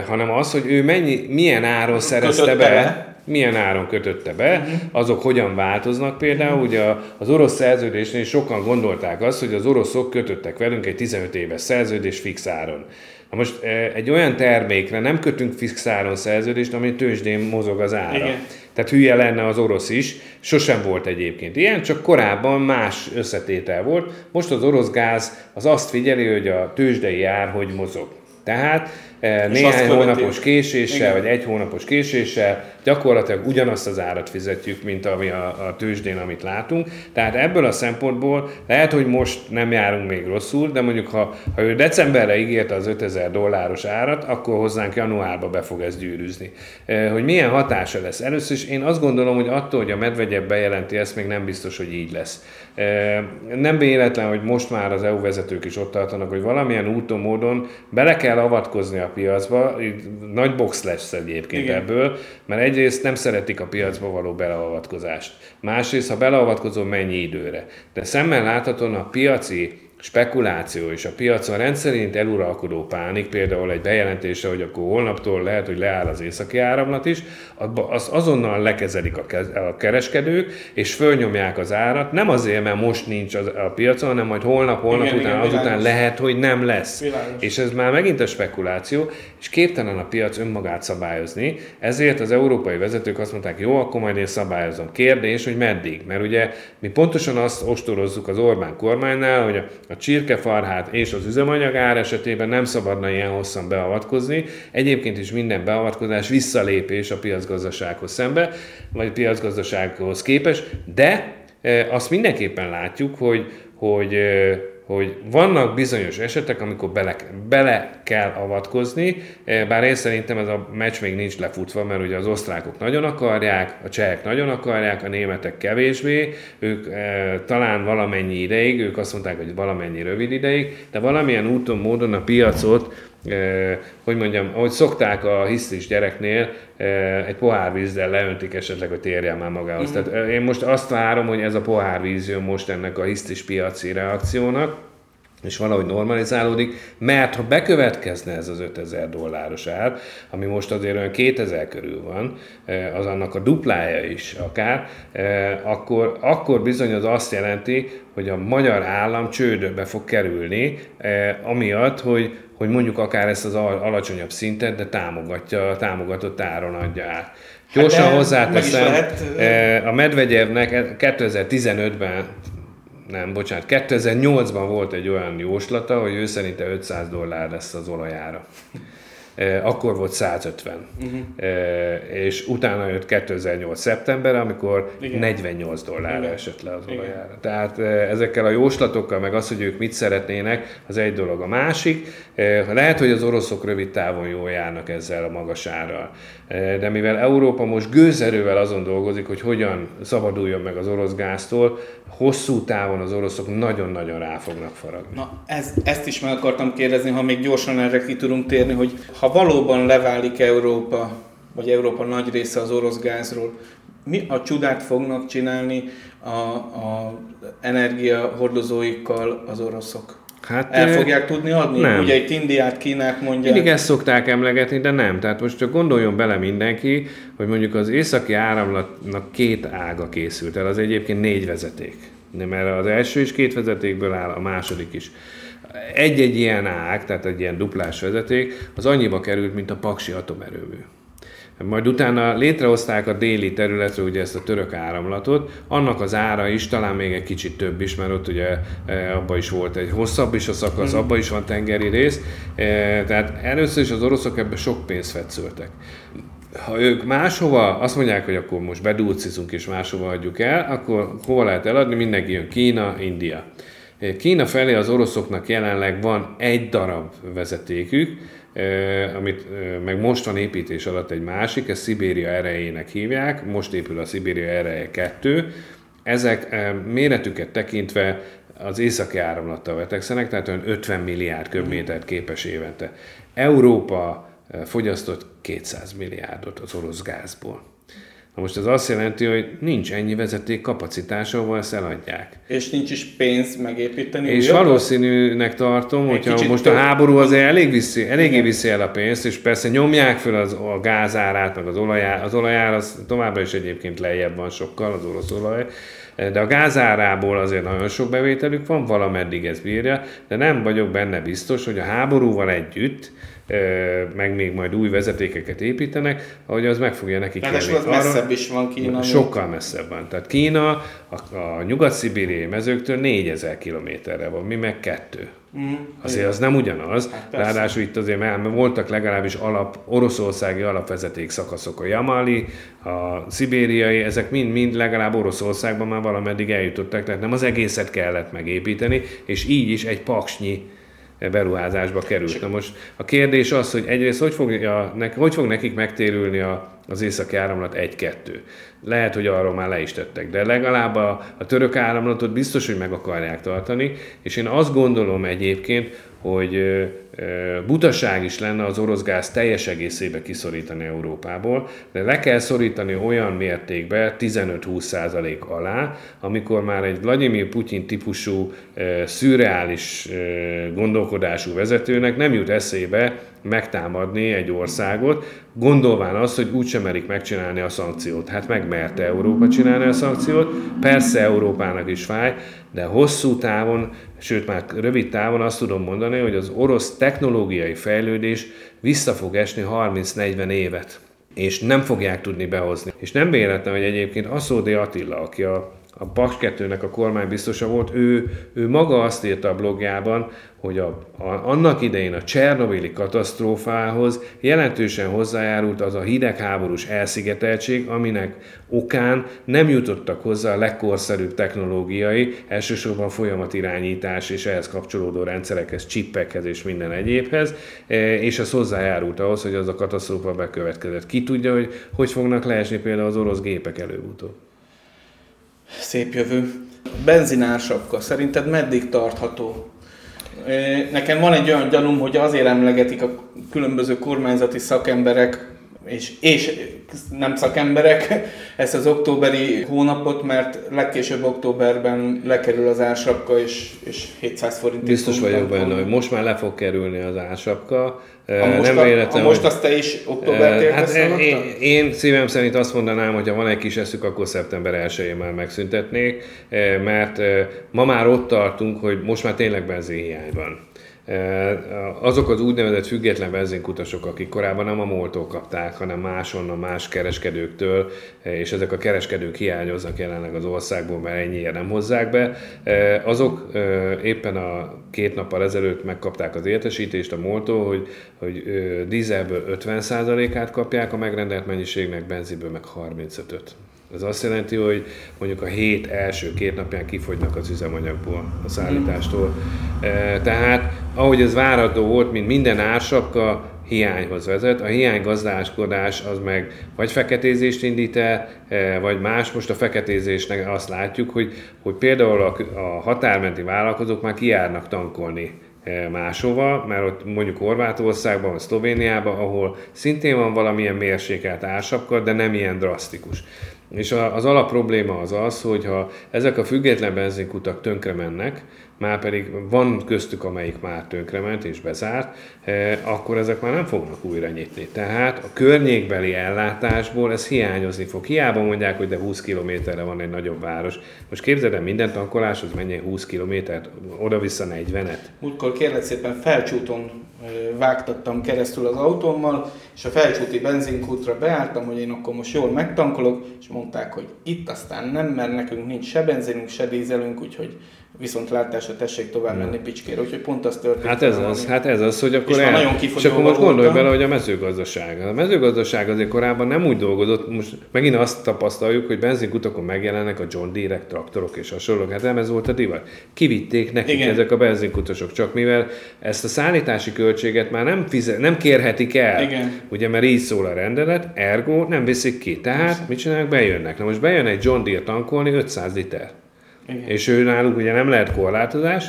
hanem az, hogy ő mennyi, milyen áron szerezte
Kötötte
be,
be.
milyen áron kötötte be, azok hogyan változnak például. Ugye az orosz szerződésnél sokan gondolták azt, hogy az oroszok kötöttek velünk egy 15 éves szerződés fix áron. Na most egy olyan termékre nem kötünk fix áron szerződést, ami tőzsdén mozog az ára.
Igen.
Tehát hülye lenne az orosz is, sosem volt egyébként ilyen, csak korábban más összetétel volt. Most az orosz gáz az azt figyeli, hogy a tőzsdei ár hogy mozog. Tehát eh,
azt
néhány hónapos késéssel,
Igen.
vagy egy hónapos késéssel gyakorlatilag ugyanazt az árat fizetjük, mint ami a, a tőzsdén, amit látunk. Tehát ebből a szempontból lehet, hogy most nem járunk még rosszul, de mondjuk ha, ha ő decemberre ígérte az 5000 dolláros árat, akkor hozzánk januárba be fog ez gyűrűzni. Eh, Hogy milyen hatása lesz? Először is én azt gondolom, hogy attól, hogy a Medvegyev bejelenti ezt, még nem biztos, hogy így lesz. Nem véletlen, hogy most már az EU vezetők is ott tartanak, hogy valamilyen úton, módon bele kell avatkozni a piacba. Nagy box lesz egyébként
Igen.
ebből, mert egyrészt nem szeretik a piacba való beleavatkozást. Másrészt, ha beleavatkozom, mennyi időre. De szemmel láthatóan a piaci spekuláció és a piacon rendszerint eluralkodó pánik, például egy bejelentése, hogy akkor holnaptól lehet, hogy leáll az északi áramlat is, azt azonnal lekezelik a kereskedők, és fölnyomják az árat, nem azért, mert most nincs az- a piacon, hanem majd holnap, holnap
Igen,
után,
igen,
azután
világos.
lehet, hogy nem lesz.
Világos.
És ez már megint a spekuláció, és képtelen a piac önmagát szabályozni, ezért az európai vezetők azt mondták, jó, akkor majd én szabályozom. Kérdés, hogy meddig? Mert ugye mi pontosan azt ostorozzuk az Orbán kormánynál, hogy a, a csirkefarhát és az üzemanyag ár esetében nem szabadna ilyen hosszan beavatkozni. Egyébként is minden beavatkozás visszalépés a piacgazdasághoz szembe, vagy piacgazdasághoz képes, de e, azt mindenképpen látjuk, hogy, hogy, e, hogy vannak bizonyos esetek, amikor bele, bele kell avatkozni, eh, bár én szerintem ez a meccs még nincs lefutva, mert ugye az osztrákok nagyon akarják, a csehek nagyon akarják, a németek kevésbé, ők e, talán valamennyi ideig, ők azt mondták, hogy valamennyi rövid ideig, de valamilyen úton, módon a piacot hogy mondjam, ahogy szokták a hisztis gyereknél, egy pohár vízzel leöntik esetleg, hogy térjen már magához. Uh-huh. Tehát én most azt várom, hogy ez a pohár víz jön most ennek a hisztis piaci reakciónak, és valahogy normalizálódik, mert ha bekövetkezne ez az 5000 dolláros ár, ami most azért olyan 2000 körül van, az annak a duplája is akár, akkor, akkor bizony az azt jelenti, hogy a magyar állam csődbe fog kerülni, amiatt, hogy hogy mondjuk akár ezt az alacsonyabb szintet, de támogatja, támogatott áron adja át. Gyorsan hát hozzáteszem, lehet... Eh, a Medvegyevnek 2015-ben nem, bocsánat, 2008-ban volt egy olyan jóslata, hogy ő szerinte 500 dollár lesz az olajára. Eh, akkor volt 150. Uh-huh. Mhm. És utána jött 2008. szeptember, amikor Igen. 48 dollárra esett le az olajára. Tehát eh, ezekkel a jóslatokkal, meg az, hogy ők mit szeretnének, az egy dolog. A másik, lehet, hogy az oroszok rövid távon jól járnak ezzel a magas árral. De mivel Európa most gőzerővel azon dolgozik, hogy hogyan szabaduljon meg az orosz gáztól, hosszú távon az oroszok nagyon-nagyon rá fognak faragni.
Na, ez, ezt is meg akartam kérdezni, ha még gyorsan erre ki tudunk térni, hogy ha valóban leválik Európa, vagy Európa nagy része az orosz gázról, mi a csodát fognak csinálni a, a energiahordozóikkal az oroszok? Hát, El fogják tudni adni? Nem. Ugye itt Indiát, Kínát mondják.
Mindig ezt szokták emlegetni, de nem. Tehát most csak gondoljon bele mindenki, hogy mondjuk az északi áramlatnak két ága készült el, az egyébként négy vezeték. Nem, mert az első is két vezetékből áll, a második is. Egy-egy ilyen ág, tehát egy ilyen duplás vezeték, az annyiba került, mint a Paksi atomerőmű. Majd utána létrehozták a déli területre ugye ezt a török áramlatot, annak az ára is, talán még egy kicsit több is, mert ott ugye e, abban is volt egy hosszabb is a szakasz, mm. abban is van tengeri rész, e, tehát először is az oroszok ebbe sok pénzt fetszöltek ha ők máshova azt mondják, hogy akkor most bedúcizunk és máshova adjuk el, akkor hova lehet eladni? Mindenki jön Kína, India. Kína felé az oroszoknak jelenleg van egy darab vezetékük, amit meg most van építés alatt egy másik, ezt Szibéria erejének hívják, most épül a Szibéria ereje 2. Ezek méretüket tekintve az északi áramlattal vetekszenek, tehát olyan 50 milliárd köbmétert képes évente. Európa fogyasztott 200 milliárdot az orosz gázból. Na most ez azt jelenti, hogy nincs ennyi vezeték kapacitása, ahol ezt eladják.
És nincs is pénz megépíteni.
És újabban? valószínűnek tartom, hogyha most a háború azért elég viszi, eléggé viszi el a pénzt, és persze nyomják fel az, a gázárát, meg az olajár. Az olajár az továbbra is egyébként lejjebb van sokkal, az orosz olaj. De a gázárából azért nagyon sok bevételük van, valameddig ez bírja, de nem vagyok benne biztos, hogy a háborúval együtt meg még majd új vezetékeket építenek, ahogy az meg fogja neki
kelleni. az messzebb is van Kína.
Sokkal messzebb van. Tehát Kína a, a nyugat-szibériai mezőktől 4000 kilométerre van, mi meg kettő. Mm. Azért az nem ugyanaz. Hát Ráadásul itt azért mert voltak legalábbis alap, oroszországi alapvezeték szakaszok, a Jamali, a szibériai, ezek mind-mind legalább Oroszországban már valameddig eljutottak, tehát nem az egészet kellett megépíteni, és így is egy paksnyi beruházásba került. Na most a kérdés az, hogy egyrészt hogy, fogja, hogy fog nekik megtérülni a, az északi áramlat 1-2. Lehet, hogy arról már le is tettek, de legalább a, a török áramlatot biztos, hogy meg akarják tartani, és én azt gondolom egyébként, hogy butaság is lenne az orosz gáz teljes egészébe kiszorítani Európából, de le kell szorítani olyan mértékbe, 15-20% alá, amikor már egy Vladimir Putyin típusú szürreális gondolkodású vezetőnek nem jut eszébe megtámadni egy országot, gondolván azt, hogy úgysem merik megcsinálni a szankciót. Hát megmerte Európa csinálni a szankciót, persze Európának is fáj, de hosszú távon, sőt már rövid távon azt tudom mondani, hogy az orosz technológiai fejlődés vissza fog esni 30-40 évet és nem fogják tudni behozni. És nem véletlen, hogy egyébként Aszódi Attila, aki a a Paks 2-nek a kormány biztosa volt, ő, ő maga azt írta a blogjában, hogy a, a, annak idején a Csernobili katasztrófához jelentősen hozzájárult az a hidegháborús elszigeteltség, aminek okán nem jutottak hozzá a legkorszerűbb technológiai, elsősorban folyamatirányítás és ehhez kapcsolódó rendszerekhez, csippekhez és minden egyébhez, e, és az hozzájárult ahhoz, hogy az a katasztrófa bekövetkezett. Ki tudja, hogy hogy fognak leesni például az orosz gépek előbb-utóbb.
Szép jövő. Benzinársapka, szerinted meddig tartható? Nekem van egy olyan gyanúm, hogy azért emlegetik a különböző kormányzati szakemberek, és, és nem szakemberek ezt az októberi hónapot, mert legkésőbb októberben lekerül az ársapka, és, és 700 forint.
Biztos vagyok benne, hogy most már le fog kerülni az ársapka.
A most, nem a, véletlen, a most azt te is október
hát én, én szívem szerint azt mondanám, hogy ha van egy kis eszük, akkor szeptember 1-én már megszüntetnék, mert ma már ott tartunk, hogy most már tényleg benzinhiány van. Azok az úgynevezett független benzinkutasok, akik korábban nem a moltól kapták, hanem máshonnan, más kereskedőktől, és ezek a kereskedők hiányoznak jelenleg az országból, mert ennyiért nem hozzák be, azok éppen a két nappal ezelőtt megkapták az értesítést a moltól, hogy, hogy dízelből 50%-át kapják a megrendelt mennyiségnek, benzinből meg 35-öt. Ez azt jelenti, hogy mondjuk a hét első két napján kifogynak az üzemanyagból, a szállítástól. E, tehát, ahogy ez várható volt, mint minden ársapka, hiányhoz vezet. A hiánygazdáskodás az meg vagy feketézést indít el, vagy más. Most a feketézésnek azt látjuk, hogy, hogy például a, a határmenti vállalkozók már kijárnak tankolni e, máshova, mert ott mondjuk Horvátországban vagy Szlovéniában, ahol szintén van valamilyen mérsékelt ársapka, de nem ilyen drasztikus. És az alap probléma az az, hogy ha ezek a független benzinkutak tönkre mennek, már pedig van köztük, amelyik már tönkrement és bezárt, eh, akkor ezek már nem fognak újra nyitni. Tehát a környékbeli ellátásból ez hiányozni fog. Hiába mondják, hogy de 20 kilométerre van egy nagyobb város. Most képzeld el, minden tankoláshoz menjen 20 kilométert, oda-vissza 40-et.
Múltkor kérlek szépen felcsúton vágtattam keresztül az autómmal, és a felcsúti benzinkútra beálltam, hogy én akkor most jól megtankolok, és mondták, hogy itt aztán nem, mert nekünk nincs se benzinünk, se dízelünk, úgyhogy viszont látásra tessék tovább menni Picskére, úgyhogy pont az történt.
Hát ez az, hát ez az, hogy akkor és, el... nagyon és akkor most gondolj bele, hogy a mezőgazdaság. A mezőgazdaság azért korábban nem úgy dolgozott, most megint azt tapasztaljuk, hogy benzinkutakon megjelennek a John Deere traktorok és hasonlók, hát nem ez volt a divat. Kivitték nekik Igen. ezek a benzinkutasok, csak mivel ezt a szállítási költséget már nem, fizet, nem kérhetik el, Igen. ugye mert így szól a rendelet, ergo nem viszik ki. Tehát Persze. mit csinálnak? Bejönnek. Na most bejön egy John Deere tankolni 500 liter. Igen. És ő náluk ugye nem lehet korlátozás,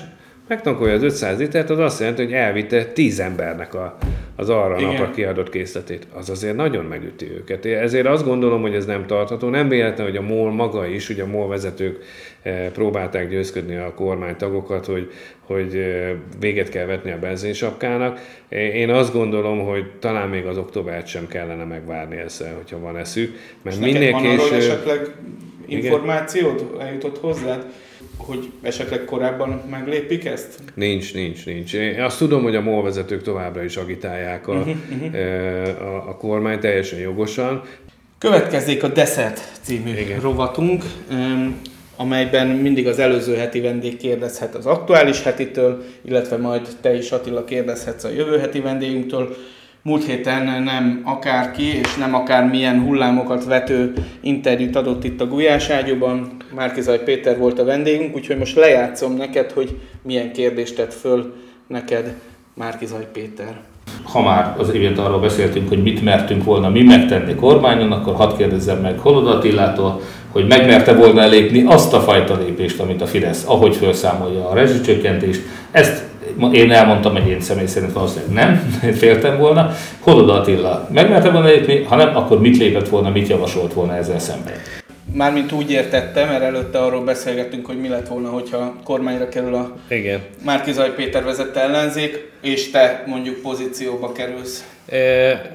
megtankolja az 500 litert, az azt jelenti, hogy elvitte 10 embernek a, az arra Igen. napra kiadott készletét. Az azért nagyon megüti őket. Ezért azt gondolom, hogy ez nem tartható. Nem véletlen, hogy a MOL maga is, ugye a MOL vezetők eh, próbálták győzködni a kormánytagokat, hogy, hogy eh, véget kell vetni a benzinsapkának. Én azt gondolom, hogy talán még az októbert sem kellene megvárni ezzel, hogyha van eszük.
Mert És minél később... esetleg információt eljutott hozzád, hogy esetleg korábban meglépik ezt?
Nincs, nincs, nincs. Én azt tudom, hogy a MOL vezetők továbbra is agitálják a, uh-huh, uh-huh. a, a kormány teljesen jogosan.
Következzék a Deszert című Igen. rovatunk, amelyben mindig az előző heti vendég kérdezhet az aktuális hetitől, illetve majd te is Attila kérdezhetsz a jövő heti vendégünktől múlt héten nem akárki és nem akár milyen hullámokat vető interjút adott itt a Gulyás ágyúban. Márkizaj Péter volt a vendégünk, úgyhogy most lejátszom neked, hogy milyen kérdést tett föl neked Márkizaj Péter.
Ha már az évét arról beszéltünk, hogy mit mertünk volna mi megtenni kormányon, akkor hadd kérdezzem meg Holod Attilától, hogy megmerte volna lépni azt a fajta lépést, amit a Fidesz, ahogy felszámolja a rezsicsökkentést. Ezt én elmondtam, hogy én személy szerint valószínűleg nem, féltem volna. Hodod Attila megmerte volna lépni, ha nem, akkor mit lépett volna, mit javasolt volna ezzel szemben?
Mármint úgy értettem, mert előtte arról beszélgettünk, hogy mi lett volna, hogyha kormányra kerül a
Igen.
Márkizaj Péter vezette ellenzék, és te mondjuk pozícióba kerülsz.
E,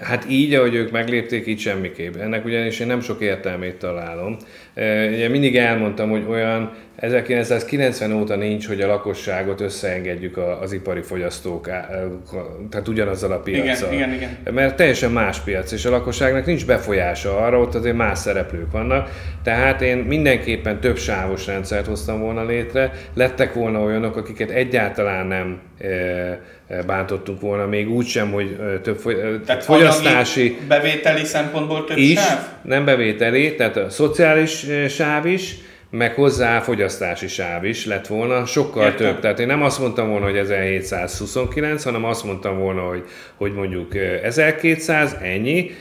hát így, ahogy ők meglépték, így semmiképp. Ennek ugyanis én nem sok értelmét találom. E, ugye mindig elmondtam, hogy olyan 1990 óta nincs, hogy a lakosságot összeengedjük az ipari fogyasztók, tehát ugyanazzal a piacsal.
Igen, igen, igen.
Mert teljesen más piac, és a lakosságnak nincs befolyása arra, ott azért más szereplők vannak. Tehát én mindenképpen több sávos rendszert hoztam volna létre, lettek volna olyanok, akiket egyáltalán nem bántottunk volna, még úgy sem, hogy több fogy- tehát fogyasztási...
Bevételi szempontból több
is,
sáv?
Nem bevételi, tehát a szociális sáv is, meg hozzá fogyasztási sáv is lett volna, sokkal Értem. több. Tehát én nem azt mondtam volna, hogy 1729, hanem azt mondtam volna, hogy, hogy mondjuk 1200, ennyi.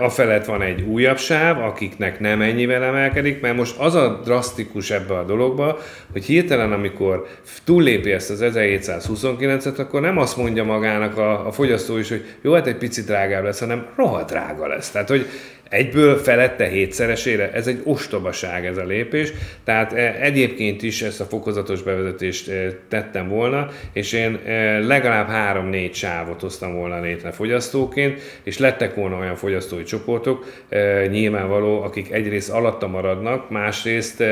A felett van egy újabb sáv, akiknek nem ennyivel emelkedik, mert most az a drasztikus ebbe a dologba, hogy hirtelen, amikor túllépi ezt az 1729-et, akkor nem azt mondja magának a, a fogyasztó is, hogy jó, hát egy picit drágább lesz, hanem rohadt drága lesz. Tehát, hogy egyből felette hétszeresére, ez egy ostobaság ez a lépés, tehát e, egyébként is ezt a fokozatos bevezetést e, tettem volna, és én e, legalább három-négy sávot hoztam volna létre fogyasztóként, és lettek volna olyan fogyasztói csoportok, nyilvánvaló, akik egyrészt alatta maradnak, másrészt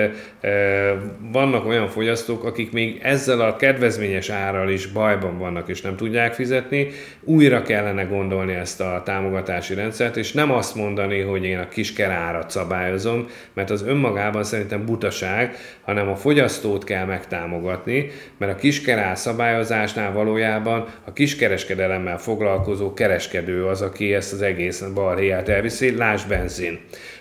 vannak olyan fogyasztók, akik még ezzel a kedvezményes árral is bajban vannak, és nem tudják fizetni, újra kellene gondolni ezt a támogatási rendszert, és nem azt mondani, hogy én a kiskerárat szabályozom, mert az önmagában szerintem butaság, hanem a fogyasztót kell megtámogatni, mert a kiskerár szabályozásnál valójában a kiskereskedelemmel foglalkozó kereskedő az, aki ezt az egész balhéját elviszi, lásd benzin.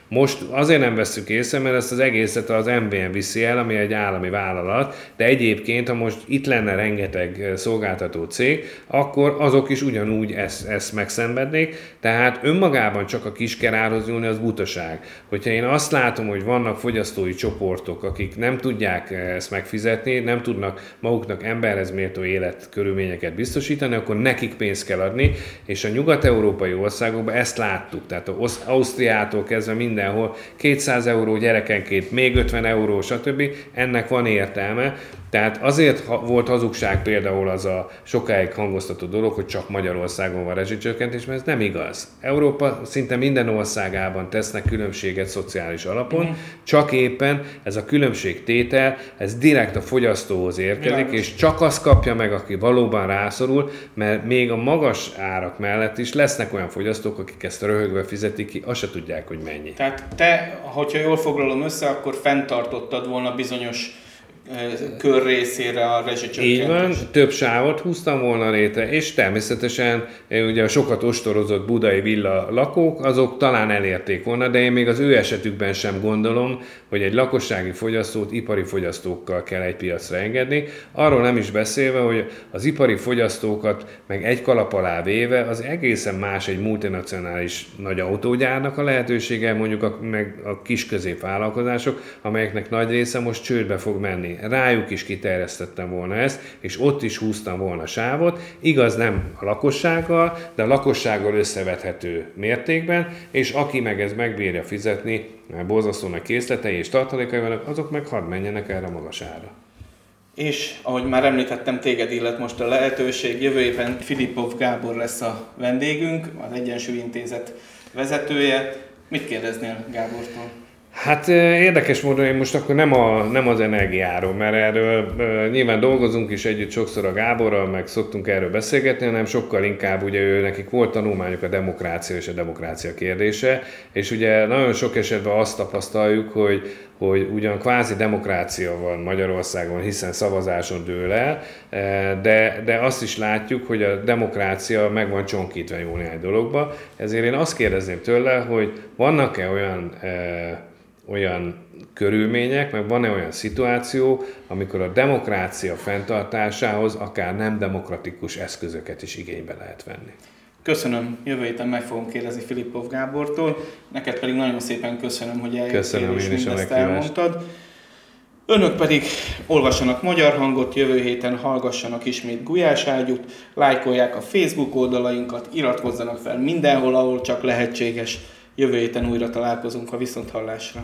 Most azért nem veszük észre, mert ezt az egészet az MVM viszi el, ami egy állami vállalat, de egyébként, ha most itt lenne rengeteg szolgáltató cég, akkor azok is ugyanúgy ezt, ezt megszenvednék, tehát önmagában csak a kiskerárhoz nyúlni az butaság. Hogyha én azt látom, hogy vannak fogyasztói csoportok, akik nem tudják ezt megfizetni, nem tudnak maguknak emberhez méltó életkörülményeket biztosítani, akkor nekik pénzt kell adni, és a nyugat-európai országokban ezt láttuk. Tehát az Ausztriától kezdve minden mindenhol, 200 euró gyerekenként, még 50 euró, stb. Ennek van értelme, tehát azért volt hazugság például az a sokáig hangoztató dolog, hogy csak Magyarországon van rezsicsökkentés, mert ez nem igaz. Európa szinte minden országában tesznek különbséget szociális alapon, mm. csak éppen ez a különbségtétel, ez direkt a fogyasztóhoz érkezik, Világos. és csak azt kapja meg, aki valóban rászorul, mert még a magas árak mellett is lesznek olyan fogyasztók, akik ezt röhögve fizetik ki, azt se tudják, hogy mennyi.
Tehát te, hogyha jól foglalom össze, akkor fenntartottad volna bizonyos kör részére a rezsicsökkentés.
Így van, több sávot húztam volna létre, és természetesen ugye a sokat ostorozott budai villa lakók, azok talán elérték volna, de én még az ő esetükben sem gondolom, hogy egy lakossági fogyasztót ipari fogyasztókkal kell egy piacra engedni. Arról nem is beszélve, hogy az ipari fogyasztókat meg egy kalap alá véve az egészen más egy multinacionális nagy autógyárnak a lehetősége, mondjuk a, meg a kis középvállalkozások, amelyeknek nagy része most csődbe fog menni rájuk is kiterjesztettem volna ezt, és ott is húztam volna sávot, igaz nem a lakossággal, de a lakossággal összevethető mértékben, és aki meg ez megbírja fizetni, mert borzasztónak készletei és tartalékai vannak, azok meg hadd menjenek erre a magas.
És ahogy már említettem, téged illet most a lehetőség. Jövő éven Filipov Gábor lesz a vendégünk, az Egyensúly Intézet vezetője. Mit kérdeznél Gábortól?
Hát érdekes módon én most akkor nem, a, nem az energiáról, mert erről nyilván dolgozunk is együtt sokszor a Gáborral, meg szoktunk erről beszélgetni, hanem sokkal inkább ugye ő, nekik volt tanulmányok a demokrácia és a demokrácia kérdése, és ugye nagyon sok esetben azt tapasztaljuk, hogy, hogy ugyan kvázi demokrácia van Magyarországon, hiszen szavazáson dől el, de, de azt is látjuk, hogy a demokrácia meg van csonkítva jó néhány dologba, ezért én azt kérdezném tőle, hogy vannak-e olyan olyan körülmények, meg van-e olyan szituáció, amikor a demokrácia fenntartásához akár nem demokratikus eszközöket is igénybe lehet venni.
Köszönöm, jövő héten meg fogom kérdezni Filippov Gábortól, neked pedig nagyon szépen köszönöm, hogy eljöttél köszönöm, és mindezt elmondtad. Önök pedig olvassanak magyar hangot, jövő héten hallgassanak ismét Gulyás Ágyút, lájkolják a Facebook oldalainkat, iratkozzanak fel mindenhol, ahol csak lehetséges. Jövő héten újra találkozunk a viszonthallásra.